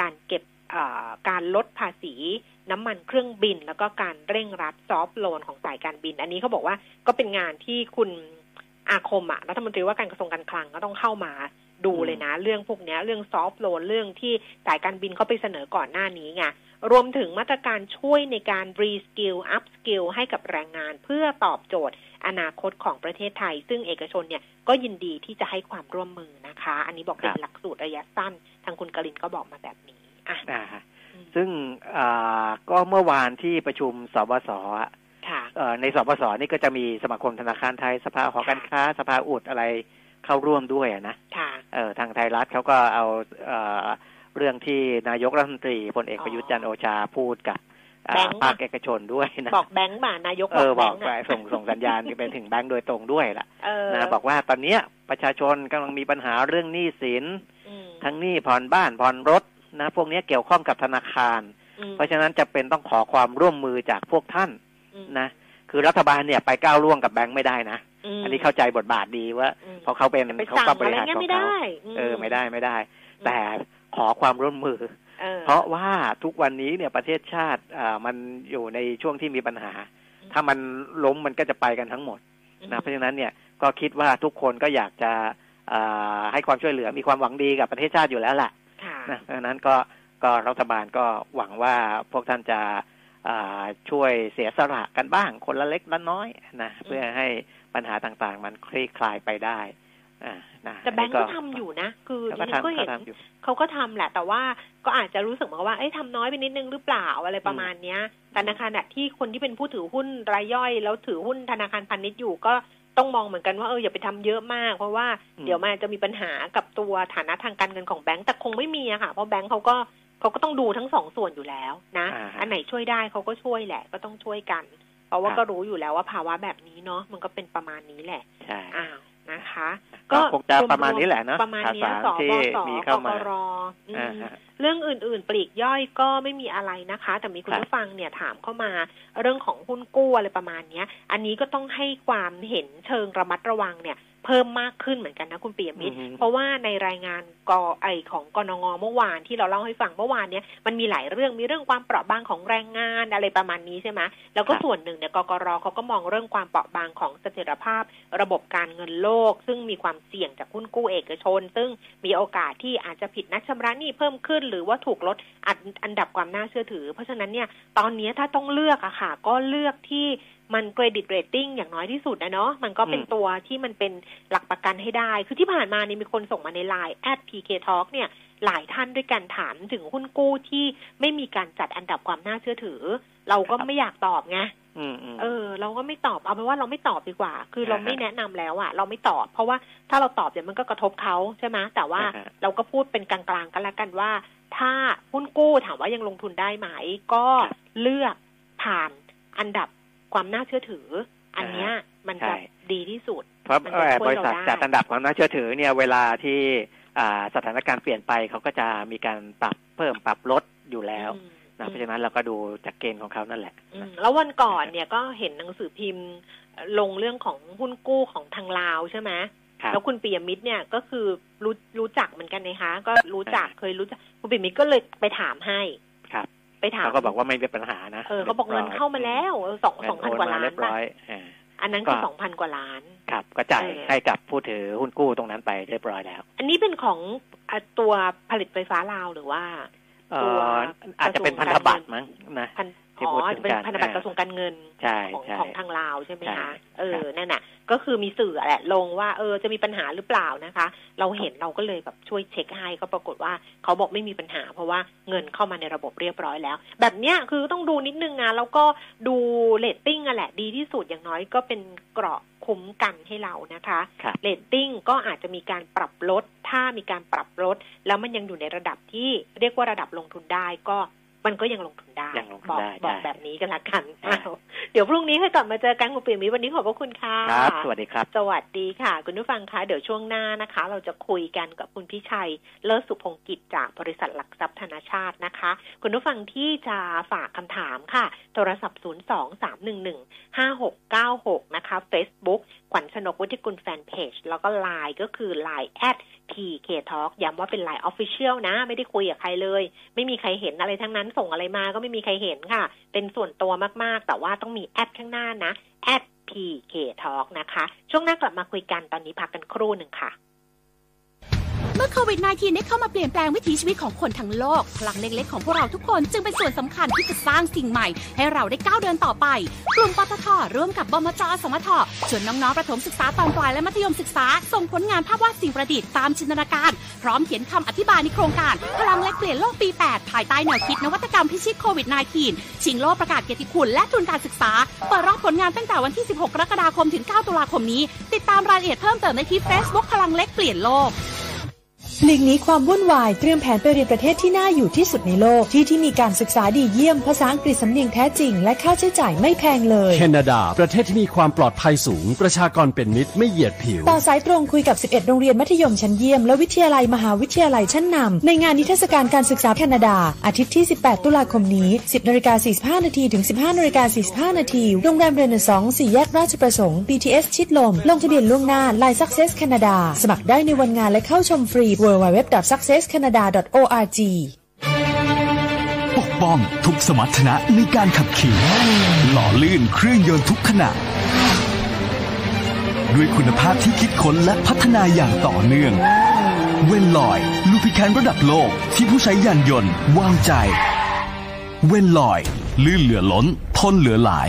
การเก็บการลดภาษีน้ำมันเครื่องบิน แล้วก็การเร่งรัดซอฟท์โลนของสายการบิน อันนี้เขาบอกว่าก็เป็นงานที่คุณอาคมอะรัฐมนตรีว่าการกระทรวงการคลังก็ต้องเข้ามาดูเลยนะ เรื่องพวกนี้เรื่องซอฟท์โลนเรื่องที่สายการบินเขาไปเสนอก่อนหน้านี้ไงรวมถึงมาตรการช่วยในการ reskill upskill ให้กับแรงงานเพื่อตอบโจทย์ อนาคตของประเทศไทย ซึ่งเอกชนเนี่ยก็ยินดีที่จะให้ความร่วมมือนะคะ อันนี้บอกเป็นหลักสูตรระยะสั้น ทางคุณกลินก็บอกมาแบบนี้อะอ่าฮะอืมซึ่งอ่าก็เมื่อวานที่ประชุมศบศอะค่ะเอ่อในศบศนี่ก็จะมีสมาคมธนาคารไทยสภาหอการค้า สภาอุดอะไรเข้าร่วมด้วยอะนะค่ะเออทางไทยรัฐเขาก็เอาเอ่อเรื่องที่นายกรัฐมนตรีพลเอกประยุทธ์จันทร์โอชาพูดกับอ่า แบงค์ภาคเอกชนด้วยนะบอกแบงค์บ่านายกเออบบออกกแบไปงค์ส่งส่งสัญญาณไปถึงแบงค์โดยตรงด้วยล่ะเออนะบอกว่าตอนเนี้ยประชาชนกำลังมีปัญหาเรื่องหนี้สินอืมทั้งหนี้ผ่อนบ้านผ่อนรถนะ พวกเนี้ยเกี่ยวข้องกับธนาคารอืมเพราะฉะนั้นจะเป็นต้องขอความร่วมมือจากพวกท่านอืมนะ คือรัฐบาลเนี่ยไปก้าวล่วงกับแบงค์ไม่ได้นะมอันนี้เข้าใจบทบาทดีว่าอืมเพราะเขาเป็นจะไปเขาสั่งก็บอะไรริหารเงี้ขยองไม่เขาได้เออไม่ได้ไม่ได้อืมแต่ขอความร่วมมือ เออเพราะว่าทุกวันนี้เนี่ยประเทศชาติอ่ามันอยู่ในช่วงที่มีปัญหาอืมถ้ามันล้มมันก็จะไปกันทั้งหมดนะเพราะฉะนั้นเนี่ยก็คิดว่าทุกคนก็อยากจะอ่าให้ความช่วยเหลือมีความหวังดีกับประเทศชาติอยู่แล้วแหละค่ะนะเพราะฉะนั้นก็ก็รัฐบาลก็หวังว่าพวกท่านจะอ่าช่วยเสียสละกันบ้าง คนละเล็กละน้อยนะเพื่อให้ปัญหาต่างๆ มันคลี่คลายไปได้อ่า นะแต่แบงก์อันก็นี้ทำอยู่นะ คือเขาดิก็ฉันก็ทำเห็นเขาทำอยู่เขาก็ทำแหละ แต่ว่าก็อาจจะรู้สึกเหมือนกับว่าเอ้ยทำน้อยไปนิดนึงหรือเปล่าอะไรประมาณเนี้ย แต่ในขณะที่คนที่เป็นผู้ถือหุ้นรายย่อย แล้วถือหุ้นธนาคารพาณิชย์อยู่ก็ต้องมองเหมือนกันว่าเอออย่าไปทำเยอะมาก เพราะว่าอืมเดี๋ยวมันอาจจะมีปัญหากับตัวฐานะทางการเงินของแบงก์แต่คงไม่มีอะค่ะ เพราะแบงก์เขาก็เขาก็ต้องดูทั้งสองส่วนอยู่แล้วนะอ่าฮะอันไหนช่วยได้เขาก็ช่วยแหละ ก็ต้องช่วยกัน เพราะว่าครับก็รู้อยู่แล้วว่าภาวะแบบนี้เนาะมันก็เป็นประมาณนี้แหละใช่อ้าว นะคะ ก็คงจะประมาณนี้แหละเนอะประมาณเนี้ยข่าวสสารที่บสมีเข้ามากกรอืมอ่าฮะเรื่องอื่นๆ ปลีกย่อยก็ไม่มีอะไรนะคะ แต่มีคุณครับผู้ฟังเนี่ยถามเข้ามาเรื่องของหุ้นกู้อะไรประมาณเนี้ย อันนี้ก็ต้องให้ความเห็นเชิงระมัดระวังเนี่ย เพิ่มมากขึ้นเหมือนกันนะคุณเปียมิตรอือฮึเพราะว่าในรายงานกไอของกนงเมื่อวานที่เราเล่าให้ฟังเมื่อวานเนี้ยมันมีหลายเรื่องมีเรื่องความเปราะบางของแรงงานอะไรประมาณนี้ใช่ไหมแล้วก็ส่วนหนึ่งเนี่ยกกรเขาก็มองเรื่องความเปราะบางของเสถียรภาพ ระบบการเงินโลก ซึ่งมีความเสี่ยงจากหุ้นกู้เอกชน ซึ่งมีโอกาสที่อาจจะผิดนัดชำระหนี้เพิ่มขึ้น หรือว่าถูกลดอันอันดับความน่าเชื่อถือ เพราะฉะนั้นเนี่ยตอนนี้ถ้าต้องเลือกอะค่ะ ก็เลือกที่ มันเครดิตเรตติ้งอย่างน้อยที่สุดนะเนาะมันก็เป็นอืมตัวที่มันเป็นหลักประกันให้ได้ คือที่ผ่านมานี่มีคนส่งมาในไลน์ at pk talk เนี่ยหลายท่านด้วยกันถามถึงหุ้นกู้ที่ไม่มีการจัดอันดับความน่าเชื่อถือ เราก็ไม่อยากตอบไงอืมอืมเออ เราก็ไม่ตอบเอาเป็นว่าเราไม่ตอบดีกว่า คือเราอ่าฮะไม่แนะนำแล้วอะเราไม่ตอบ เพราะว่าถ้าเราตอบเดี๋ยวมันก็กระทบเขาใช่ไหมแต่ว่าอ่าฮะเราก็พูดเป็นกลางๆกันละกันว่า ถ้าหุ้นกู้ถามว่ายังลงทุนได้ไหม ก็เลือกผ่านอันดับ ความน่าเชื่อถือ อันเนี้ยมันจะใช่ดีที่สุด เพราะมันจะเอ่อช่บวยริเราษัทได้จัดอันดับความน่าเชื่อถือเนี่ยเวลาที่อ่าสถานการณ์เปลี่ยนไปเขาก็จะมีการปรับเพิ่มปรับลดอยู่แล้วอืมนะเพราะฉะนั้นเราก็ดูจากเกณฑ์ของเขานั่นแหละอืมแล้ววันก่อนเนี่ยก็เห็นหนังสือพิมพ์ลงเรื่องของหุ้นกู้ของทางลาวใช่ไหมครับแล้วคุณปียมิตรเนี่ยก็คือรู้รู้จักเหมือนกันนะคะ ก็รู้จักอ่าเคยรู้จักคุณปียมิตรก็เลยไปถามให้ครับ ไปถามเขาก็บอกว่าไม่มีปัญหานะเออเขาบอกเงินเข้ามาแล้วเออสองเงิสองพันโกว่าล้านเรียบร้ป่ะอยอ่าอันนั้นคือก็สองพันกว่าล้านครับก็จ่ายเออให้กับผู้ถือหุ้นกู้ตรงนั้นไปเรียบร้อยแล้ว อันนี้เป็นของอะตัวผลิตไฟฟ้าลาวหรือว่าเอ่ตัวออาจจะเป็นพันธบัตรมั้งนะพันที่ อ๋อพูดถึงจะเป็นกันพันธบัตรอ่ากระทรวงการเงินใช่ของใช่ของทางลาวใช่ไหมใช่คะเออครับนั่นน่ะ ก็คือมีสื่อแหละลงว่าเออจะมีปัญหาหรือเปล่านะคะ เราเห็นเราก็เลยแบบช่วยเช็คให้ก็ปรากฏว่าเขาบอกไม่มีปัญหา เพราะว่าเงินเข้ามาในระบบเรียบร้อยแล้ว แบบเนี้ยคือต้องดูนิดนึงนะแล้วก็ดูเรตติ้งอะแหละดีที่สุดอย่างน้อยก็เป็นเกราะคุ้มกันให้เรานะคะครับเรตติ้งก็อาจจะมีการปรับลด ถ้ามีการปรับลด แล้วมันยังอยู่ในระดับที่เรียกว่าระดับลงทุนได้ก็ มันก็ยังลงทุนได้ยังลงทุนบอกได้บอกได้แบบนี้กันละกันอ่าอ้าวเดี๋ยวพรุ่งนี้ค่อยกลับมาเจอกันคุณปิ่มมิตรวันนี้ขอบพระคุณค่ะครับ สวัสดีครับ สวัสดีค่ะ คุณผู้ฟังคะเดี๋ยวช่วงหน้านะคะ เราจะคุยกันกับคุณพิชัย เลิศสุพงกิจจากบริษัทหลักทรัพย์ธนาชาตินะคะ คุณผู้ฟังที่จะฝากคำถามค่ะ โทรศัพท์ 0 2 3 1 1 5 6 9 6 นะคะ Facebook ขวัญชนกวุฒิกุลแฟนเพจแล้วก็ Line ก็คือ Line at PK Talk ย้ำว่าเป็น Line Official นะ ไม่ได้คุยกับใครเลย ไม่มีใครเห็นอะไรทั้งนั้นส่งอะไรมาก็ไม่มีใครเห็นค่ะ เป็นส่วนตัวมากๆ แต่ว่าต้องมีแอดข้างหน้านะแอด PK Talk นะคะ ช่วงหน้ากลับมาคุยกันตอนนี้พักกันครู่หนึ่งค่ะ เมื่อโควิด -19 ได้เข้ามาเปลี่ยนแปลงวิถีชีวิตของคนทั้งโลก พลังเล็กๆ ของพวกเราทุกคนจึงเป็นส่วนสำคัญที่จะสร้างสิ่งใหม่ ให้เราได้ก้าวเดินต่อไป กลุ่มปตทร่วมกับบมจสมทชวนน้องๆ ประถมศึกษาตอนปลายและมัธยมศึกษา ส่งผลงานภาพวาดสิ่งประดิษฐ์ตามจินตนาการ พร้อมเขียนคำอธิบายในโครงการ พลังเล็กเปลี่ยนโลกปี 8 ภายใต้แนวคิดนวัตกรรมพิชิตโควิด -19 ชิงโลกประกาศเกียรติคุณและทุนการศึกษาเปิดรับผลงานตั้งแต่วันที่ 16 กรกฎาคมถึง 9 ตุลาคมนี้ ติดตามรายละเอียดเพิ่มเติมได้ที่ Facebook พลังเล็กเปลี่ยนโลก หลีกหนีความวุ่นวายเตรียมแผนไปเรียนประเทศที่น่าอยู่ที่สุดในโลก ที่ที่มีการศึกษาดีเยี่ยมภาษาอังกฤษสำเนียงแท้จริง และค่าใช้จ่ายไม่แพงเลยแคนาดา ประเทศที่มีความปลอดภัยสูง ประชากรเป็นมิตรไม่เหยียดผิวต่อสายตรงคุยกับ 11 โรงเรียนมัธยมชั้นเยี่ยม และวิทยาลัยมหาวิทยาลัยชั้นนำในงานนิทรรศการการศึกษาแคนาดา อาทิตย์ที่ 18 ตุลาคมนี้ 10นาฬิกา45นาทีถึง 15นาฬิกา45นาทีโรงแรมเรเนซองส์สี่แยกราชประสงค์ BTS ชิดลมลงทะเบียนล่วงหน้า Line Success Canada สมัครได้ในวันงานและเข้าชมฟรี www.successcanada.org ปกป้องทุกสมรรถนะในการขับขี่ หล่อลื่นเครื่องยนต์ทุกขณะด้วยคุณภาพที่คิดค้นและพัฒนาอย่างต่อเนื่อง เวนลอย ลูพิแคนระดับโลกที่ผู้ใช้ยานยนต์ วางใจ เวนลอย ลื่นเหลือล้น ทนเหลือหลาย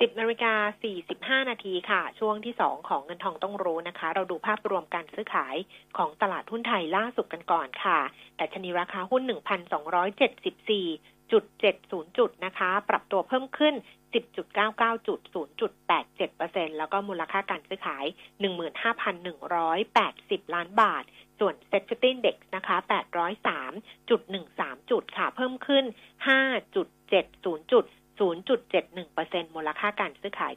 สิบนาฬิกาสี่สิบห้านาทีค่ะ ช่วงที่สองของเงินทองต้องรู้นะคะ เราดูภาพรวมการซื้อขายของตลาดหุ้นไทยล่าสุดกันก่อนค่ะ แต่ชนีราคาหุ้นหนึ่งพัสองร้ยเจ็ดสิบสี่จุดเจ็ดศูนย์จุดนะคะ ปรับตัวเพิ่มขึ้นสิบจุดเก้าเก้าจุดศูนย์จุดแปดเจ็ดเปอร์เซ็นแล้วก็มูลค่าการซื้อขายหนึ่งมื้้าพัึ่งร้อยแปดสิบล้านบาท ส่วนเซ็ตฟิต i เด็กนะคะแปดร้อยสามจุดหนึ่งสามจุดค่ะ เพิ่มขึ้นห้าจุดเจ็ดศูนย์จุด 0.71%มูลค่าการซื้อขาย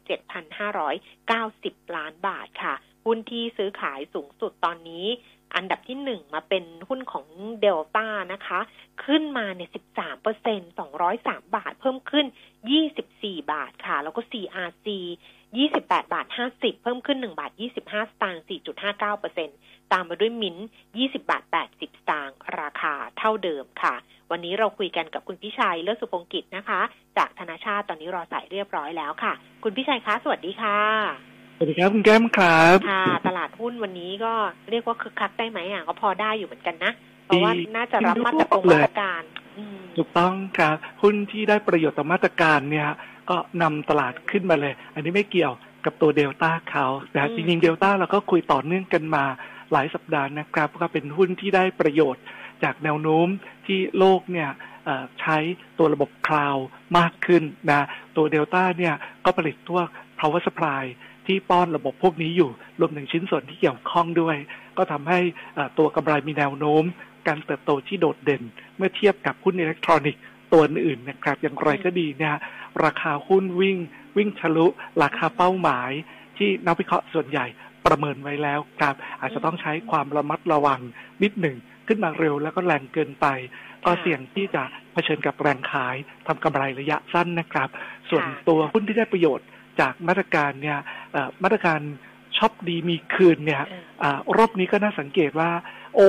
7,590 ล้านบาทค่ะ หุ้นที่ซื้อขายสูงสุดตอนนี้ อันดับที่หนึ่งมาเป็นหุ้นของเดลต้านะคะ ขึ้นมาเนี่ย13เปอร์เซ็นต์203 บาท เพิ่มขึ้น 24 บาทค่ะ แล้วก็ CRC 28 บาท 50 เพิ่มขึ้น 1 บาท 25 สตางค์4.59เปอร์เซ็นต์ ตามมาด้วยมิ้น20 บาท 80 สตางค์ราคาเท่าเดิมค่ะ วันนี้เราคุยกันกับคุณพิชัยเลิศสุพงกิจนะคะ จากธนาชาติตอนนี้รอสายเรียบร้อยแล้วค่ะ คุณพิชัยคะ สวัสดีค่ะ สวัสดีครับคุณแก้มครับค่ะ ตลาดหุ้นวันนี้ก็เรียกว่าคึกคักได้ไหมอะก็พอได้อยู่เหมือนกันนะ เพราะว่าน่าจะรับมาตรการมาตรการถูกต้องครับหุ้นที่ได้ประโยชน์ต่อมาตรการเนี่ยก็นำตลาดขึ้นมาเลย อันนี้ไม่เกี่ยวกับตัวเดลต้าเขาแต่จริงๆเดลต้าเราก็คุยต่อเนื่องกันมา หลายสัปดาห์นะครับก็เป็นหุ้นที่ได้ประโยชน์จากแนวโน้มที่โลกเนี่ยใช้ตัวระบบคลาวมากขึ้นนะตัวเดลต้าเนี่ยก็ผลิตตัว power supply ที่ป้อนระบบพวกนี้อยู่ รวมถึงชิ้นส่วนที่เกี่ยวข้องด้วย ก็ทำให้ตัวกำไรมีแนวโน้ม การเติบโตที่โดดเด่น เมื่อเทียบกับหุ้นอิเล็กทรอนิกส์ตัวอื่นนะครับ อย่างไรก็ดีเนี่ยราคาหุ้นวิ่ง วิ่งทะลุ ราคาเป้าหมายที่นักวิเคราะห์ส่วนใหญ่ ประเมินไว้แล้วครับ อาจจะต้องใช้ความระมัดระวังนิดหนึ่งขึ้นมาเร็วแล้วก็แรงเกินไป ก็เสี่ยงที่จะเผชิญกับแรงขายทำกำไรระยะสั้นนะครับ ส่วนตัวหุ้นที่ได้ประโยชน์จากมาตรการเนี่ยมาตรการช็อปดีมีคืนเนี่ยอรอบนี้ก็น่าสังเกตว่า โอ้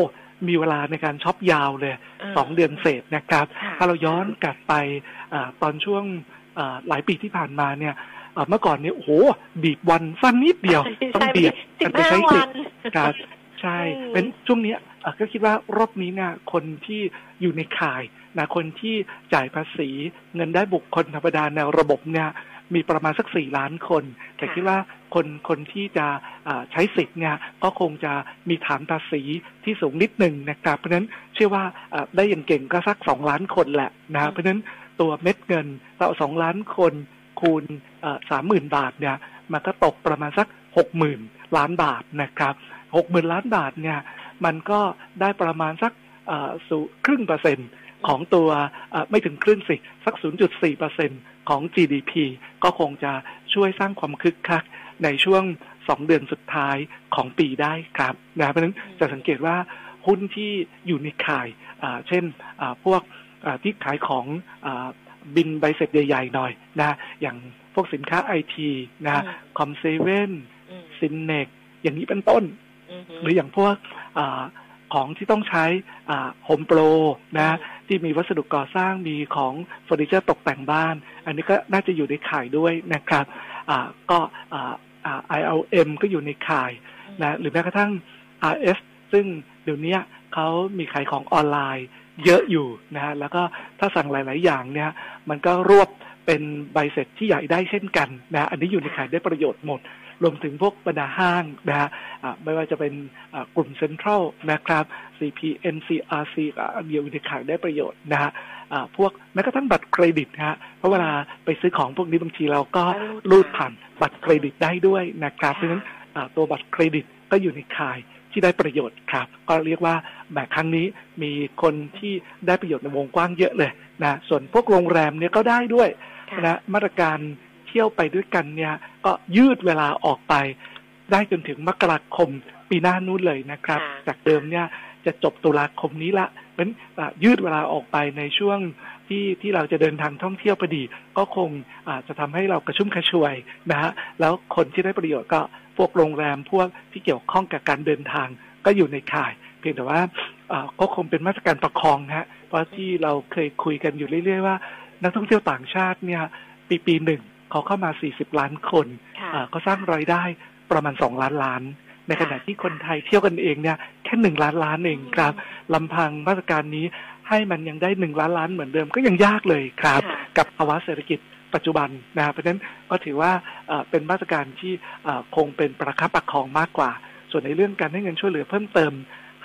มีเวลาในการช็อปยาวเลยสองเดือนเศษนะครับ ถ้าเราย้อนกลับไปอตอนช่วงหลายปีที่ผ่านมาเนี่ย เมื่อก่อนเนี่ยโอ้โหบีบวันสั้นนิดเดียวต้องเบียดกันไปใช้สิทธิ์การใช่เป็นช่วงนี้ก็คิดว่ารอบนี้เนี่ยคนที่อยู่ในข่ายนะคนที่จ่ายภาษีเงินได้บุคคลธรรมดาในระบบเนี่ยมีประมาณสักสี่ล้านคน แต่คิดว่าคนคนที่จะใช้สิทธิ์เนี่ยก็คงจะมีฐานภาษีที่สูงนิดหนึ่งนะครับ เพราะฉะนั้นเชื่อว่าได้อย่างเก่งก็สักสองล้านคนแหละนะเพราะฉะนั้นตัวเม็ดเงินเราสองล้านคน คูณสามหมื่นบาทเนี่ยมันก็ตกประมาณสักหกหมื่นล้านบาทนะครับหกหมื่นล้านบาทเนี่ยมันก็ได้ประมาณสักสูครึ่งเปอร์เซ็นต์ของตัวไม่ถึงครึ่งสิ สัก 0.4เปอร์เซ็นต์ของ GDP ก็คงจะช่วยสร้างความคึกคักในช่วงสองเดือนสุดท้ายของปีได้ครับนะเพราะฉะนั้นจะสังเกตว่าหุ้นที่อยู่ในข่าย เช่นพวกที่ขายของ บิลใบเสร็จใหญ่ๆหน่อยนะอย่างพวกสินค้าไอทีนะ Com7 Synnex อย่างนี้เป็นต้น หรืออย่างพวกอของที่ต้องใช้ HomePro นะที่มีวัสดุก่อสร้างมีของเฟอร์นิเจอร์ตกแต่งบ้าน อันนี้ก็น่าจะอยู่ในข่ายด้วยนะครับก็อ ILM ก็อยู่ในข่ายนะหรือแม้กระทั่ง RS ซึ่งเดี๋ยวนี้เขามีขายของออนไลน์ เยอะอยู่นะฮะแล้วก็ถ้าสั่งหลาย ๆ อย่างเนี่ยมันก็รวบเป็นใบเสร็จที่ใหญ่ได้เช่นกันนะอันนี้อยู่ในขายได้ประโยชน์หมด รวมถึงพวกบรรดาห้างนะฮะไม่ว่าจะเป็นกลุ่มเซ็นทรัลนะครับ CP NCRC เดียวในขายได้ประโยชน์นะฮะพวกแม้กระทั่งบัตรเครดิตฮะเพราะเวลาไปซื้อของพวกนี้บางทีเราก็รูดผ่านบัตรเครดิตได้ด้วยนะครับเพราะฉะนั้นตัวบัตรเครดิตก็อยู่ในขาย ที่ได้ประโยชน์ครับ ก็เรียกว่าแบบครั้งนี้มีคนที่ได้ประโยชน์ในวงกว้างเยอะเลยนะส่วนพวกโรงแรมเนี่ยก็ได้ด้วยนะมาตรการเที่ยวไปด้วยกันเนี่ย ก็ยืดเวลาออกไป ได้จนถึงมกราคมปีหน้านู้นเลยนะครับ จากเดิมเนี่ยจะจบตุลาคมนี้ละเป็นยืดเวลาออกไปในช่วง ที่ที่เราจะเดินทางท่องเที่ยวพอดี ก็คงอาจจะทำให้เรากระชุ่มกระชวยนะฮะแล้วคนที่ได้ประโยชน์ก็พวกโรงแรมพวกที่เกี่ยวข้องกับการเดินทางก็อยู่ในข่าย เพียงแต่ว่าก็คงเป็นมาตรการประคองนะฮะเพราะที่เราเคยคุยกันอยู่เรื่อย ๆ ว่า นักท่องเที่ยวต่างชาติเนี่ยปีปีหนึ่งเขาเข้ามา 40 ล้านคนค่ะเอ่อก็สร้างรายได้ประมาณ 2 ล้านล้าน ในขณะที่คนไทยเที่ยวกันเองเนี่ยแค่หนึ่งล้านล้านเองครับลำพังมาตรการนี้ ให้มันยังได้หนึ่งล้านล้านเหมือนเดิมก็ยังยากเลยครับค่ะกับภาวะเศรษฐกิจปัจจุบันนะครับเพราะฉะนั้นก็ถือว่าเอ่อเป็นมาตรการที่เอ่อคงเป็นประคับประคองมากกว่า ส่วนในเรื่องการให้เงินช่วยเหลือเพิ่มเติม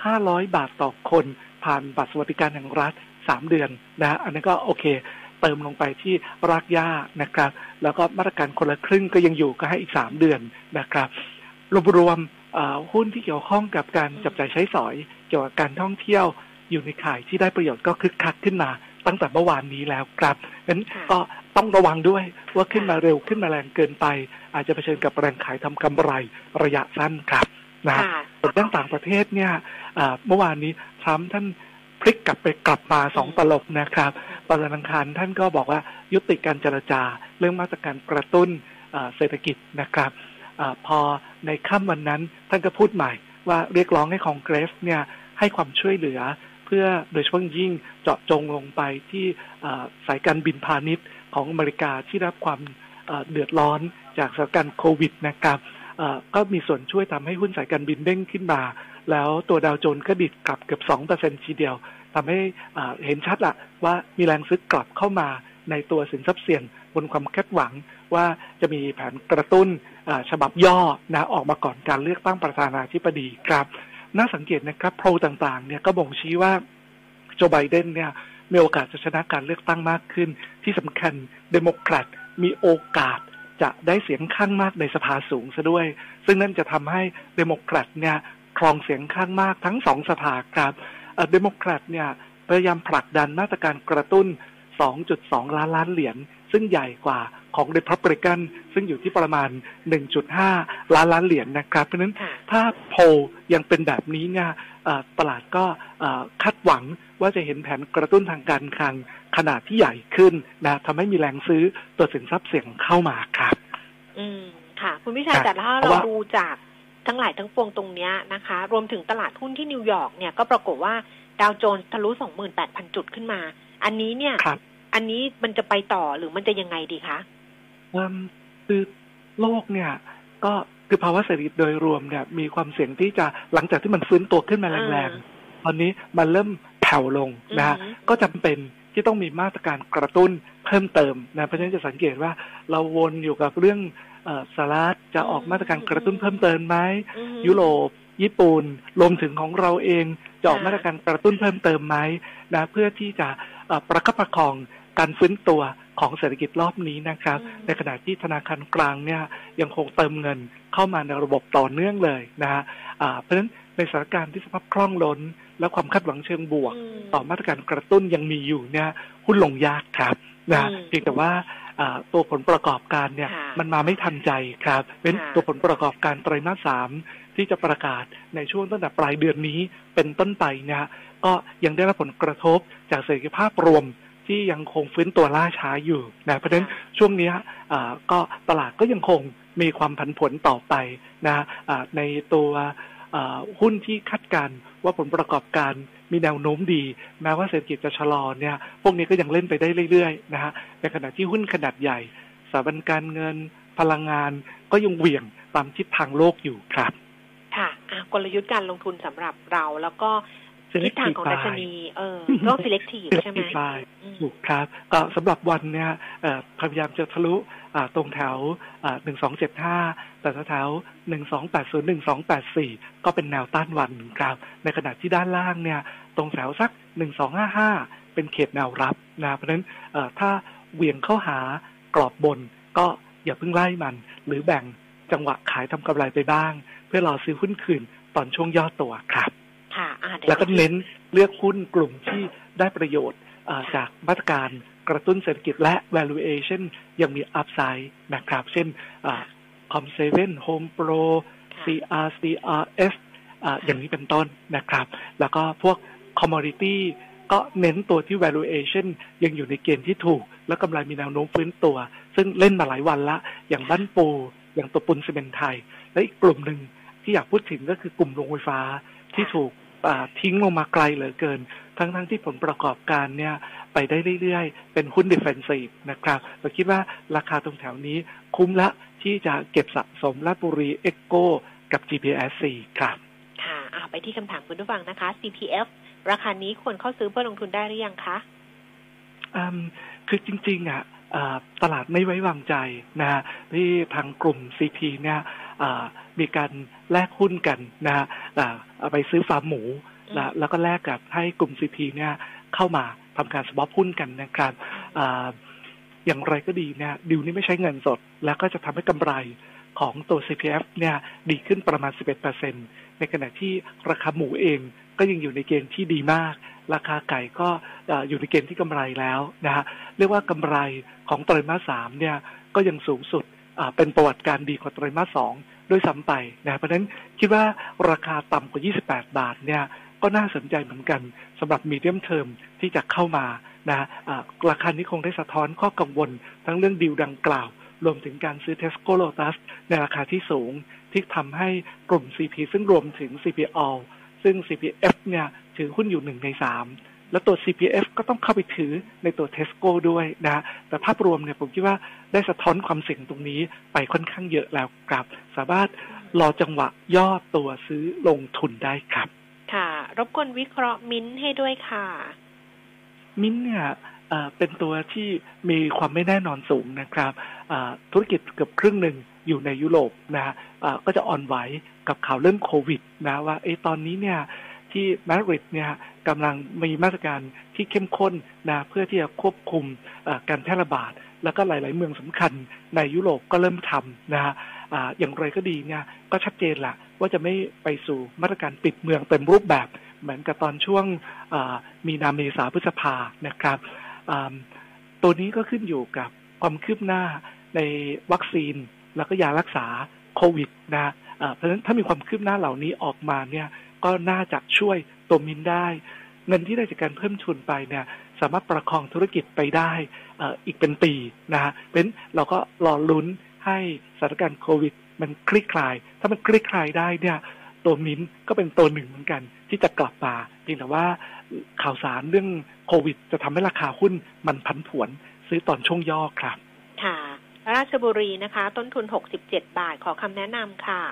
500 บาทต่อคนผ่านบัตรสวัสดิการแห่งรัฐ 3 เดือนนะฮะอันนี้นก็โอเค เติมลงไปที่รากหญ้านะครับ แล้วก็มาตรการคนละครึ่งก็ยังอยู่ก็ให้อีก 3 เดือนนะครับ รวมๆเอ่อหุ้นที่เกี่ยวข้องกับการจับจ่ายใช้สอย เกี่ยวกับการท่องเที่ยว อยู่ในข่ายที่ได้ประโยชน์ก็คึกคักขึ้นมา ตั้งแต่เมื่อวานนี้แล้วครับงั้นก็ต้องระวังด้วยว่าขึ้นมาเร็วขึ้นมาแรงเกินไป อาจจะเผชิญกับแรงขายทำกำไรระยะสั้นครับนะค่ะส่วนด้านต่างประเทศเนี่ยเอ่อเมื่อวานนี้ทรัมป์ท่านพลิกกลับไปกลับมาสองตลบนะครับตอนวันอังคารท่านก็บอกว่ายุติการเจรจาเรื่องมาตรการกระตุ้นเอ่อเศรษฐกิจนะครับอาพอในค่ำวันนั้นท่านก็พูดใหม่ว่าเรียกร้องให้คองเกรสเนี่ยให้ความช่วยเหลือ เพื่อโดยเฉพาะยิ่งเจาะจงลงไปที่สายการบินพาณิชย์ของอเมริกาที่รับความเดือดร้อนจากสถานการณ์โควิดนะครับก็มีส่วนช่วยทำให้หุ้นสายการบินเด้งขึ้นมา แล้วตัวดาวโจนส์ก็ดิดกลับเกือบสองเปอร์เซ็นทีเดียวทำให้เห็นชัดละว่ามีแรงซื้อกลับเข้ามาในตัวสินทรัพย์เสี่ยงบนความคาดหวังว่าจะมีแผนกระตุ้นฉบับย่อนะออกมาก่อนการเลือกตั้งประธานาธิบดีครับ น่าสังเกตนะครับโพลต่างๆ เนี่ยก็บ่งชี้ว่าโจไบเดนเนี่ยมีโอกาสจะชนะการเลือกตั้งมากขึ้น ที่สำคัญเดโมแครตมีโอกาสจะได้เสียงข้างมากในสภาสูงซะด้วย ซึ่งนั่นจะทำให้เดโมแครตเนี่ยครองเสียงข้างมากทั้งสองสภาครับเดโมแครตเนี่ยพยายามผลักดันมาตรการกระตุ้น 2.2 ล้านล้านเหรียญซึ่งใหญ่กว่า ของเด p ับ r i กันซึ่งอยู่ที่ประมาณ 1.5 ล้านล้านเหรียญนะครับ เพราะฉะนั้นถ้าโพลยังเป็นแบบนี้เนี่ยเอ่อตลาดก็เอ่อคาดหวังว่าจะเห็นแผนกระตุ้นทางการคลังขนาดที่ใหญ่ขึ้นนะทำให้มีแรงซื้อตัวสินทรัพย์เสี่ยงเข้ามาครับ อืมค่ะ คุณพิชัยครับแต่ถ้าเพราะเราว่าดูจากทั้งหลายทั้งปวงตรงเนี้ยนะคะ รวมถึงตลาดหุ้นที่นิวยอร์กเนี่ยก็ปรากฏว่าดาวโจนส์ทะลุ 28,000 จุดขึ้นมา อันนี้เนี่ยครับอันนี้มันจะไปต่อหรือมันจะยังไงดีคะ เอิ่มคือโลกเนี่ย ก็คือภาวะเศรษฐกิจโดยรวมเนี่ยมีความเสี่ยงที่จะหลังจากที่มันฟื้นตัวขึ้นมาแรงๆตอนนี้มันเริ่มแผ่วลงนะฮะอือฮึก็จำเป็นที่ต้องมีมาตรการกระตุ้นเพิ่มเติมนะเพราะฉะนั้นจะสังเกตว่าเราวนอยู่กับเรื่องเอ่อสหรัฐจะออกมาตรการกระตุ้นเพิ่มเติมไหมอือฮึยุโรปญี่ปุ่นรวมถึงของเราเองจะออกมาตรการกระตุ้นเพิ่มเติมไหมนะเพื่อที่จะเอ่อประคับประคองการฟื้นตัว ของเศรษฐกิจรอบนี้นะครับ ในขณะที่ธนาคารกลางเนี่ยยังคงเติมเงินเข้ามาในระบบต่อเนื่องเลยนะฮะอ่าเพราะฉะนั้นในสถานการณ์ที่สภาพคล่องล้น และความคาดหวังเชิงบวก ต่อมาตรการกระตุ้นยังมีอยู่เนี่ยหุ้นลงยากครับนะอืมเพียงแต่ว่าอ่าตัวผลประกอบการเนี่ยค่ะมันมาไม่ทันใจครับ เป็นค่ะตัวผลประกอบการไตรมาสสามที่จะประกาศในช่วงตั้งแต่ปลายเดือนนี้เป็นต้นไปเนี่ยก็ยังได้รับผลกระทบจากเศรษฐกิจภาพรวม ที่ยังคงฟื้นตัวล่าช้าอยู่นะเพราะฉะนั้นช่วงเนี้ยอ่าก็ตลาดก็ยังคงมีความผันผวนต่อไปนะอ่าในตัวอ่าหุ้นที่คาดการณ์ว่าผลประกอบการมีแนวโน้มดี แม้ว่าเศรษฐกิจจะชะลอเนี่ยพวกนี้ก็ยังเล่นไปได้เรื่อยๆนะฮะในขณะที่หุ้นขนาดใหญ่สถาบันการเงินพลังงานก็ยังเหวี่ยงตามทิศทางโลกอยู่ครับ ค่ะอะกลยุทธ์การลงทุนสำหรับเราแล้วก็ Selective ทิศทางของดัชนีเออต้อง selective ใช่ไหม Selective buy ถูกครับก็สำหรับวันเนี่ยเอ่อพยายามจะทะลุอ่าตรงแถวหนึ่งสองเจ็ดห้าแต่แถวหนึ่งสองแปดศูนย์หนึ่งสองแปดสี่ก็เป็นแนวต้านวันครับ ในขณะที่ด้านล่างเนี่ย ตรงแถวสักหนึ่งสองห้าห้าเป็นเขตแนวรับนะเพราะฉะนั้นเอ่อถ้าเหวี่ยงเข้าหากรอบบนก็อย่าเพิ่งไล่มัน หรือแบ่งจังหวะขายทำกำไรไปบ้าง เพื่อรอซื้อหุ้นคืนตอนช่วงย่อตัวครับ ค่ะอะเดี๋ยแล้วก็เน้นเลือกหุ้นกลุ่มที่ได้ประโยชน์เอ่อจากมาตรการกระตุ้นเศรษฐกิจและ valuation ยังมี upside นะครับ เช่นคอมเซเว่นโฮมโปร CR CRS อ่าอย่างนี้เป็นต้นนะครับ แล้วก็พวก commodity ก็เน้นตัวที่ valuation ยังอยู่ในเกณฑ์ที่ถูก แล้วกำไรมีแนวโน้มฟื้นตัว ซึ่งเล่นมาหลายวันละ อย่างบ้านปู อย่างตัวปูนซิเมนต์ไทย และอีกกลุ่มหนึ่งที่อยากพูดถึงก็คือกลุ่มโรงไฟฟ้าที่ถูกอ่า ทิ้งลงมาไกลเหลือเกิน ทั้งทั้งที่ผลประกอบการเนี่ยไปได้เรื่อยๆ เป็นหุ้น defensive นะครับเราคิดว่าราคาตรงแถวนี้คุ้มละที่จะเก็บสะสมราชบุรี EGCO กับ GPSC ครับค่ะอ่าไปที่คำถามคุณผู้ฟังนะคะ CPF ราคานี้ควรเข้าซื้อเพื่อลงทุนได้หรือยังคะอืมคือจริง ๆ อะอ่าตลาดไม่ไว้วางใจนะฮะที่ทางกลุ่ม CP เนี่ยอ่า มีการแลกหุ้นกันนะฮะอ่าเอาไปซื้อฟาร์มหมูนะแล้วก็แลกกับให้กลุ่ม CP เนี่ยเข้ามาทำการสวอปหุ้นกันนะครับอ่าอย่างไรก็ดีเนี่ยดิวนี้ไม่ใช้เงินสด แล้วก็จะทำให้กำไรของตัว CPF เนี่ยดีขึ้นประมาณ 11%ในขณะที่ราคาหมูเองก็ยังอยู่ในเกณฑ์ที่ดีมาก ราคาไก่ก็เอ่ออยู่ในเกณฑ์ที่กำไรแล้วนะฮะเรียกว่ากำไรของไตรมาสสามเนี่ยก็ยังสูงสุดอ่า เป็นประวัติการดีกว่าไตรมาสสองด้วยซ้ำไปนะเพราะฉะนั้นคิดว่าราคาต่ำกว่า 28 บาทเนี่ยก็น่าสนใจเหมือนกันสำหรับมีเดียมเทอมที่จะเข้ามานะอ่าราคานี้คงได้สะท้อนข้อกังวล ทั้งเรื่องดีลดังกล่าว รวมถึงการซื้อ Tesco Lotus ในราคาที่สูงที่ทำให้กลุ่ม CP ซึ่งรวมถึง CPO ซึ่ง CPF เนี่ยถือหุ้นอยู่หนึ่งในสาม แล้วตัว CPF ก็ต้องเข้าไปถือในตัว Tesco ด้วยนะแต่ภาพรวมเนี่ยผมคิดว่าได้สะท้อนความเสี่ยงตรงนี้ไปค่อนข้างเยอะแล้วครับ สามารถรอจังหวะย่อตัวซื้อลงทุนได้ครับ ค่ะ รบกวนวิเคราะห์มิ้นท์ให้ด้วยค่ะ มิ้นท์เนี่ยเอ่อเป็นตัวที่มีความไม่แน่นอนสูงนะครับอ่าธุรกิจเกือบครึ่งหนึ่งอยู่ในยุโรปนะฮะอ่าก็จะอ่อนไหวกับข่าวเรื่องโควิดนะว่าเอะตอนนี้เนี่ย ที่มาดริดเนี่ยกำลังมีมาตรการที่เข้มข้นนะเพื่อที่จะควบคุมการแพร่ระบาด แล้วก็หลาย ๆ เมืองสำคัญในยุโรปก็เริ่มทำนะฮะอย่างไรก็ดีเนี่ยก็ชัดเจนละว่าจะไม่ไปสู่มาตรการปิดเมืองเต็มรูปแบบ เหมือนกับตอนช่วงมีนาเมษาพฤษภานะครับตัวนี้ก็ขึ้นอยู่กับความคืบหน้าในวัคซีนแล้วก็ยารักษาโควิดนะเพราะฉะนั้นถ้ามีความคืบหน้าเหล่านี้ออกมาเนี่ย ก็น่าจะช่วยตัวมินได้ เงินที่ได้จากการเพิ่มทุนไปเนี่ยสามารถประคองธุรกิจไปได้อีกเป็นปีนะฮะเพราะนั้นเราก็รอลุ้นให้สถานการณ์โควิด มันคลี่คลาย ถ้ามันคลี่คลายได้เนี่ยตัวมินก็เป็นตัวหนึ่งเหมือนกัน ที่จะกลับมาเพียงแต่ว่าข่าวสารเรื่องโควิด จะทำให้ราคาหุ้นมันพันผวน ซื้อตอนช่วงย่อครับ ค่ะ ราชบุรีนะคะ ต้นทุน 67 บาทขอคำแนะนำค่ะ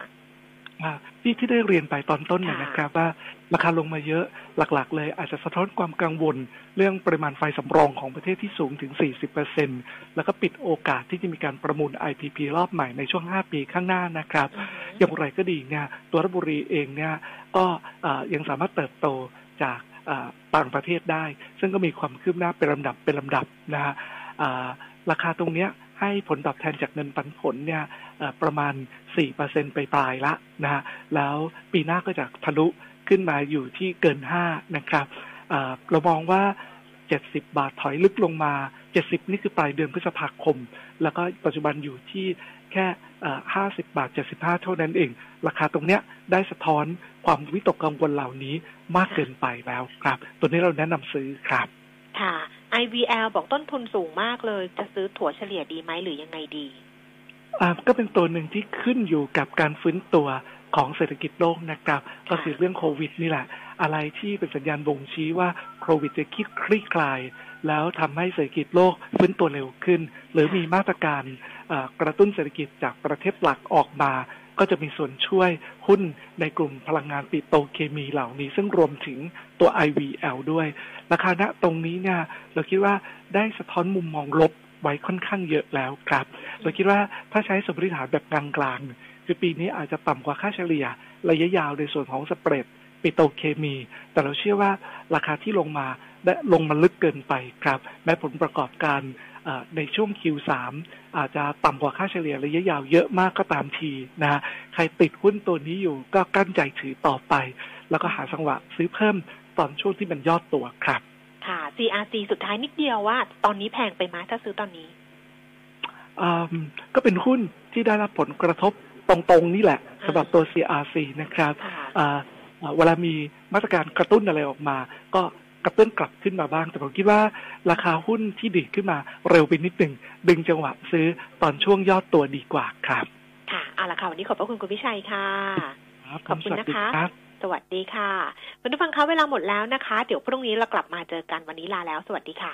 ที่ที่ได้เรียนไปตอนต้นเนี่ยค่ะนะครับว่าราคาลงมาเยอะหลักๆ เลยอาจจะสะท้อนความกังวล เรื่องปริมาณไฟสำรองของประเทศที่สูงถึง 40%แล้วก็ปิดโอกาสที่จะมีการประมูล IPP รอบใหม่ในช่วง 5 ปีข้างหน้านะครับ อย่างไรก็ดีเนี่ยตัวรัฐบุรีเองเนี่ยก็อ่ายังสามารถเติบโตจากอ่าต่างประเทศได้ ซึ่งก็มีความคืบหน้าเป็นลำดับเป็นลำดับนะฮะอ่าราคาตรงเนี้ย ให้ผลตอบแทนจากเงินปันผลเนี่ยเอ่อประมาณ 4%ไปปลายละนะฮะแล้วปีหน้าก็จะทะลุขึ้นมาอยู่ที่เกิน 5 นะครับเรามองว่า 70 บาทถอยลึกลงมา 70 นี่คือปลายเดือนพฤษภาคม แล้วก็ปัจจุบันอยู่ที่แค่ 50 บาท 75 เท่านั้นเอง ราคาตรงเนี้ยได้สะท้อนความวิตกกังวลเหล่านี้มากเกินไปแล้วครับ ตัวนี้เราแนะนำซื้อครับ ค่ะ IVL บอกต้นทุนสูงมากเลย จะซื้อถั่วเฉลี่ยดีไหมหรือยังไงดีอ่าก็เป็นตัวหนึ่งที่ขึ้นอยู่กับการฟื้นตัวของเศรษฐกิจโลกนะครับ ก็คือเรื่องโควิดนี่แหละ อะไรที่เป็นสัญญาณบ่งชี้ว่าโควิดจะคิดคลี่คลาย แล้วทำให้เศรษฐกิจโลกฟื้นตัวเร็วขึ้น หรือมีมาตรการกระตุ้นเศรษฐกิจจากประเทศหลักออกมา ก็จะมีส่วนช่วยหุ้นในกลุ่มพลังงานปิโตรเคมีเหล่านี้ ซึ่งรวมถึงตัว IVL ด้วย ราคาณตรงนี้เนี่ย เราคิดว่าได้สะท้อนมุมมองลบไว้ค่อนข้างเยอะแล้วครับ เราคิดว่าถ้าใช้สมมติฐานแบบกลางๆคือปีนี้อาจจะต่ำกว่าค่าเฉลี่ย ระยะยาวในส่วนของสเปรดปิโตรเคมี แต่เราเชื่อว่าราคาที่ลงมาได้ลงมาลึกเกินไปครับ แม้ผลประกอบการ ในช่วง Q3 อาจจะต่ำกว่าค่าเฉลี่ยระยะยาวเยอะมากก็ตามทีนะฮะใครติดหุ้นตัวนี้อยู่ก็กั้นใจถือต่อไป แล้วก็หาจังหวะซื้อเพิ่มตอนช่วงที่มันยอดตัวครับ ค่ะ CRC สุดท้ายนิดเดียวว่า ตอนนี้แพงไปไหมถ้าซื้อตอนนี้อืมก็เป็นหุ้นที่ได้รับผลกระทบตรงๆนี่แหละสำหรับตัว CRC นะครับอ่าอ่าเวลามีมาตรการกระตุ้นอะไรออกมา ก็ กระตุ้นกลับขึ้นมาบ้าง แต่ผมคิดว่าราคาหุ้นที่ดีดขึ้นมาเร็วไปนิดหนึ่งดึงจังหวะซื้อตอนช่วงยอดตัวดีกว่าครับ ค่ะเอาละค่ะวันนี้ขอบพระคุณคุณพิชัยค่ะครับขอบคุณสวัสนะดีคะรับสวัสดีค่ะคุณผู้ฟังคะเวลาหมดแล้วนะคะ เดี๋ยวพรุ่งนี้เรากลับมาเจอกันวันนี้ลาแล้ว สวัสดีค่ะ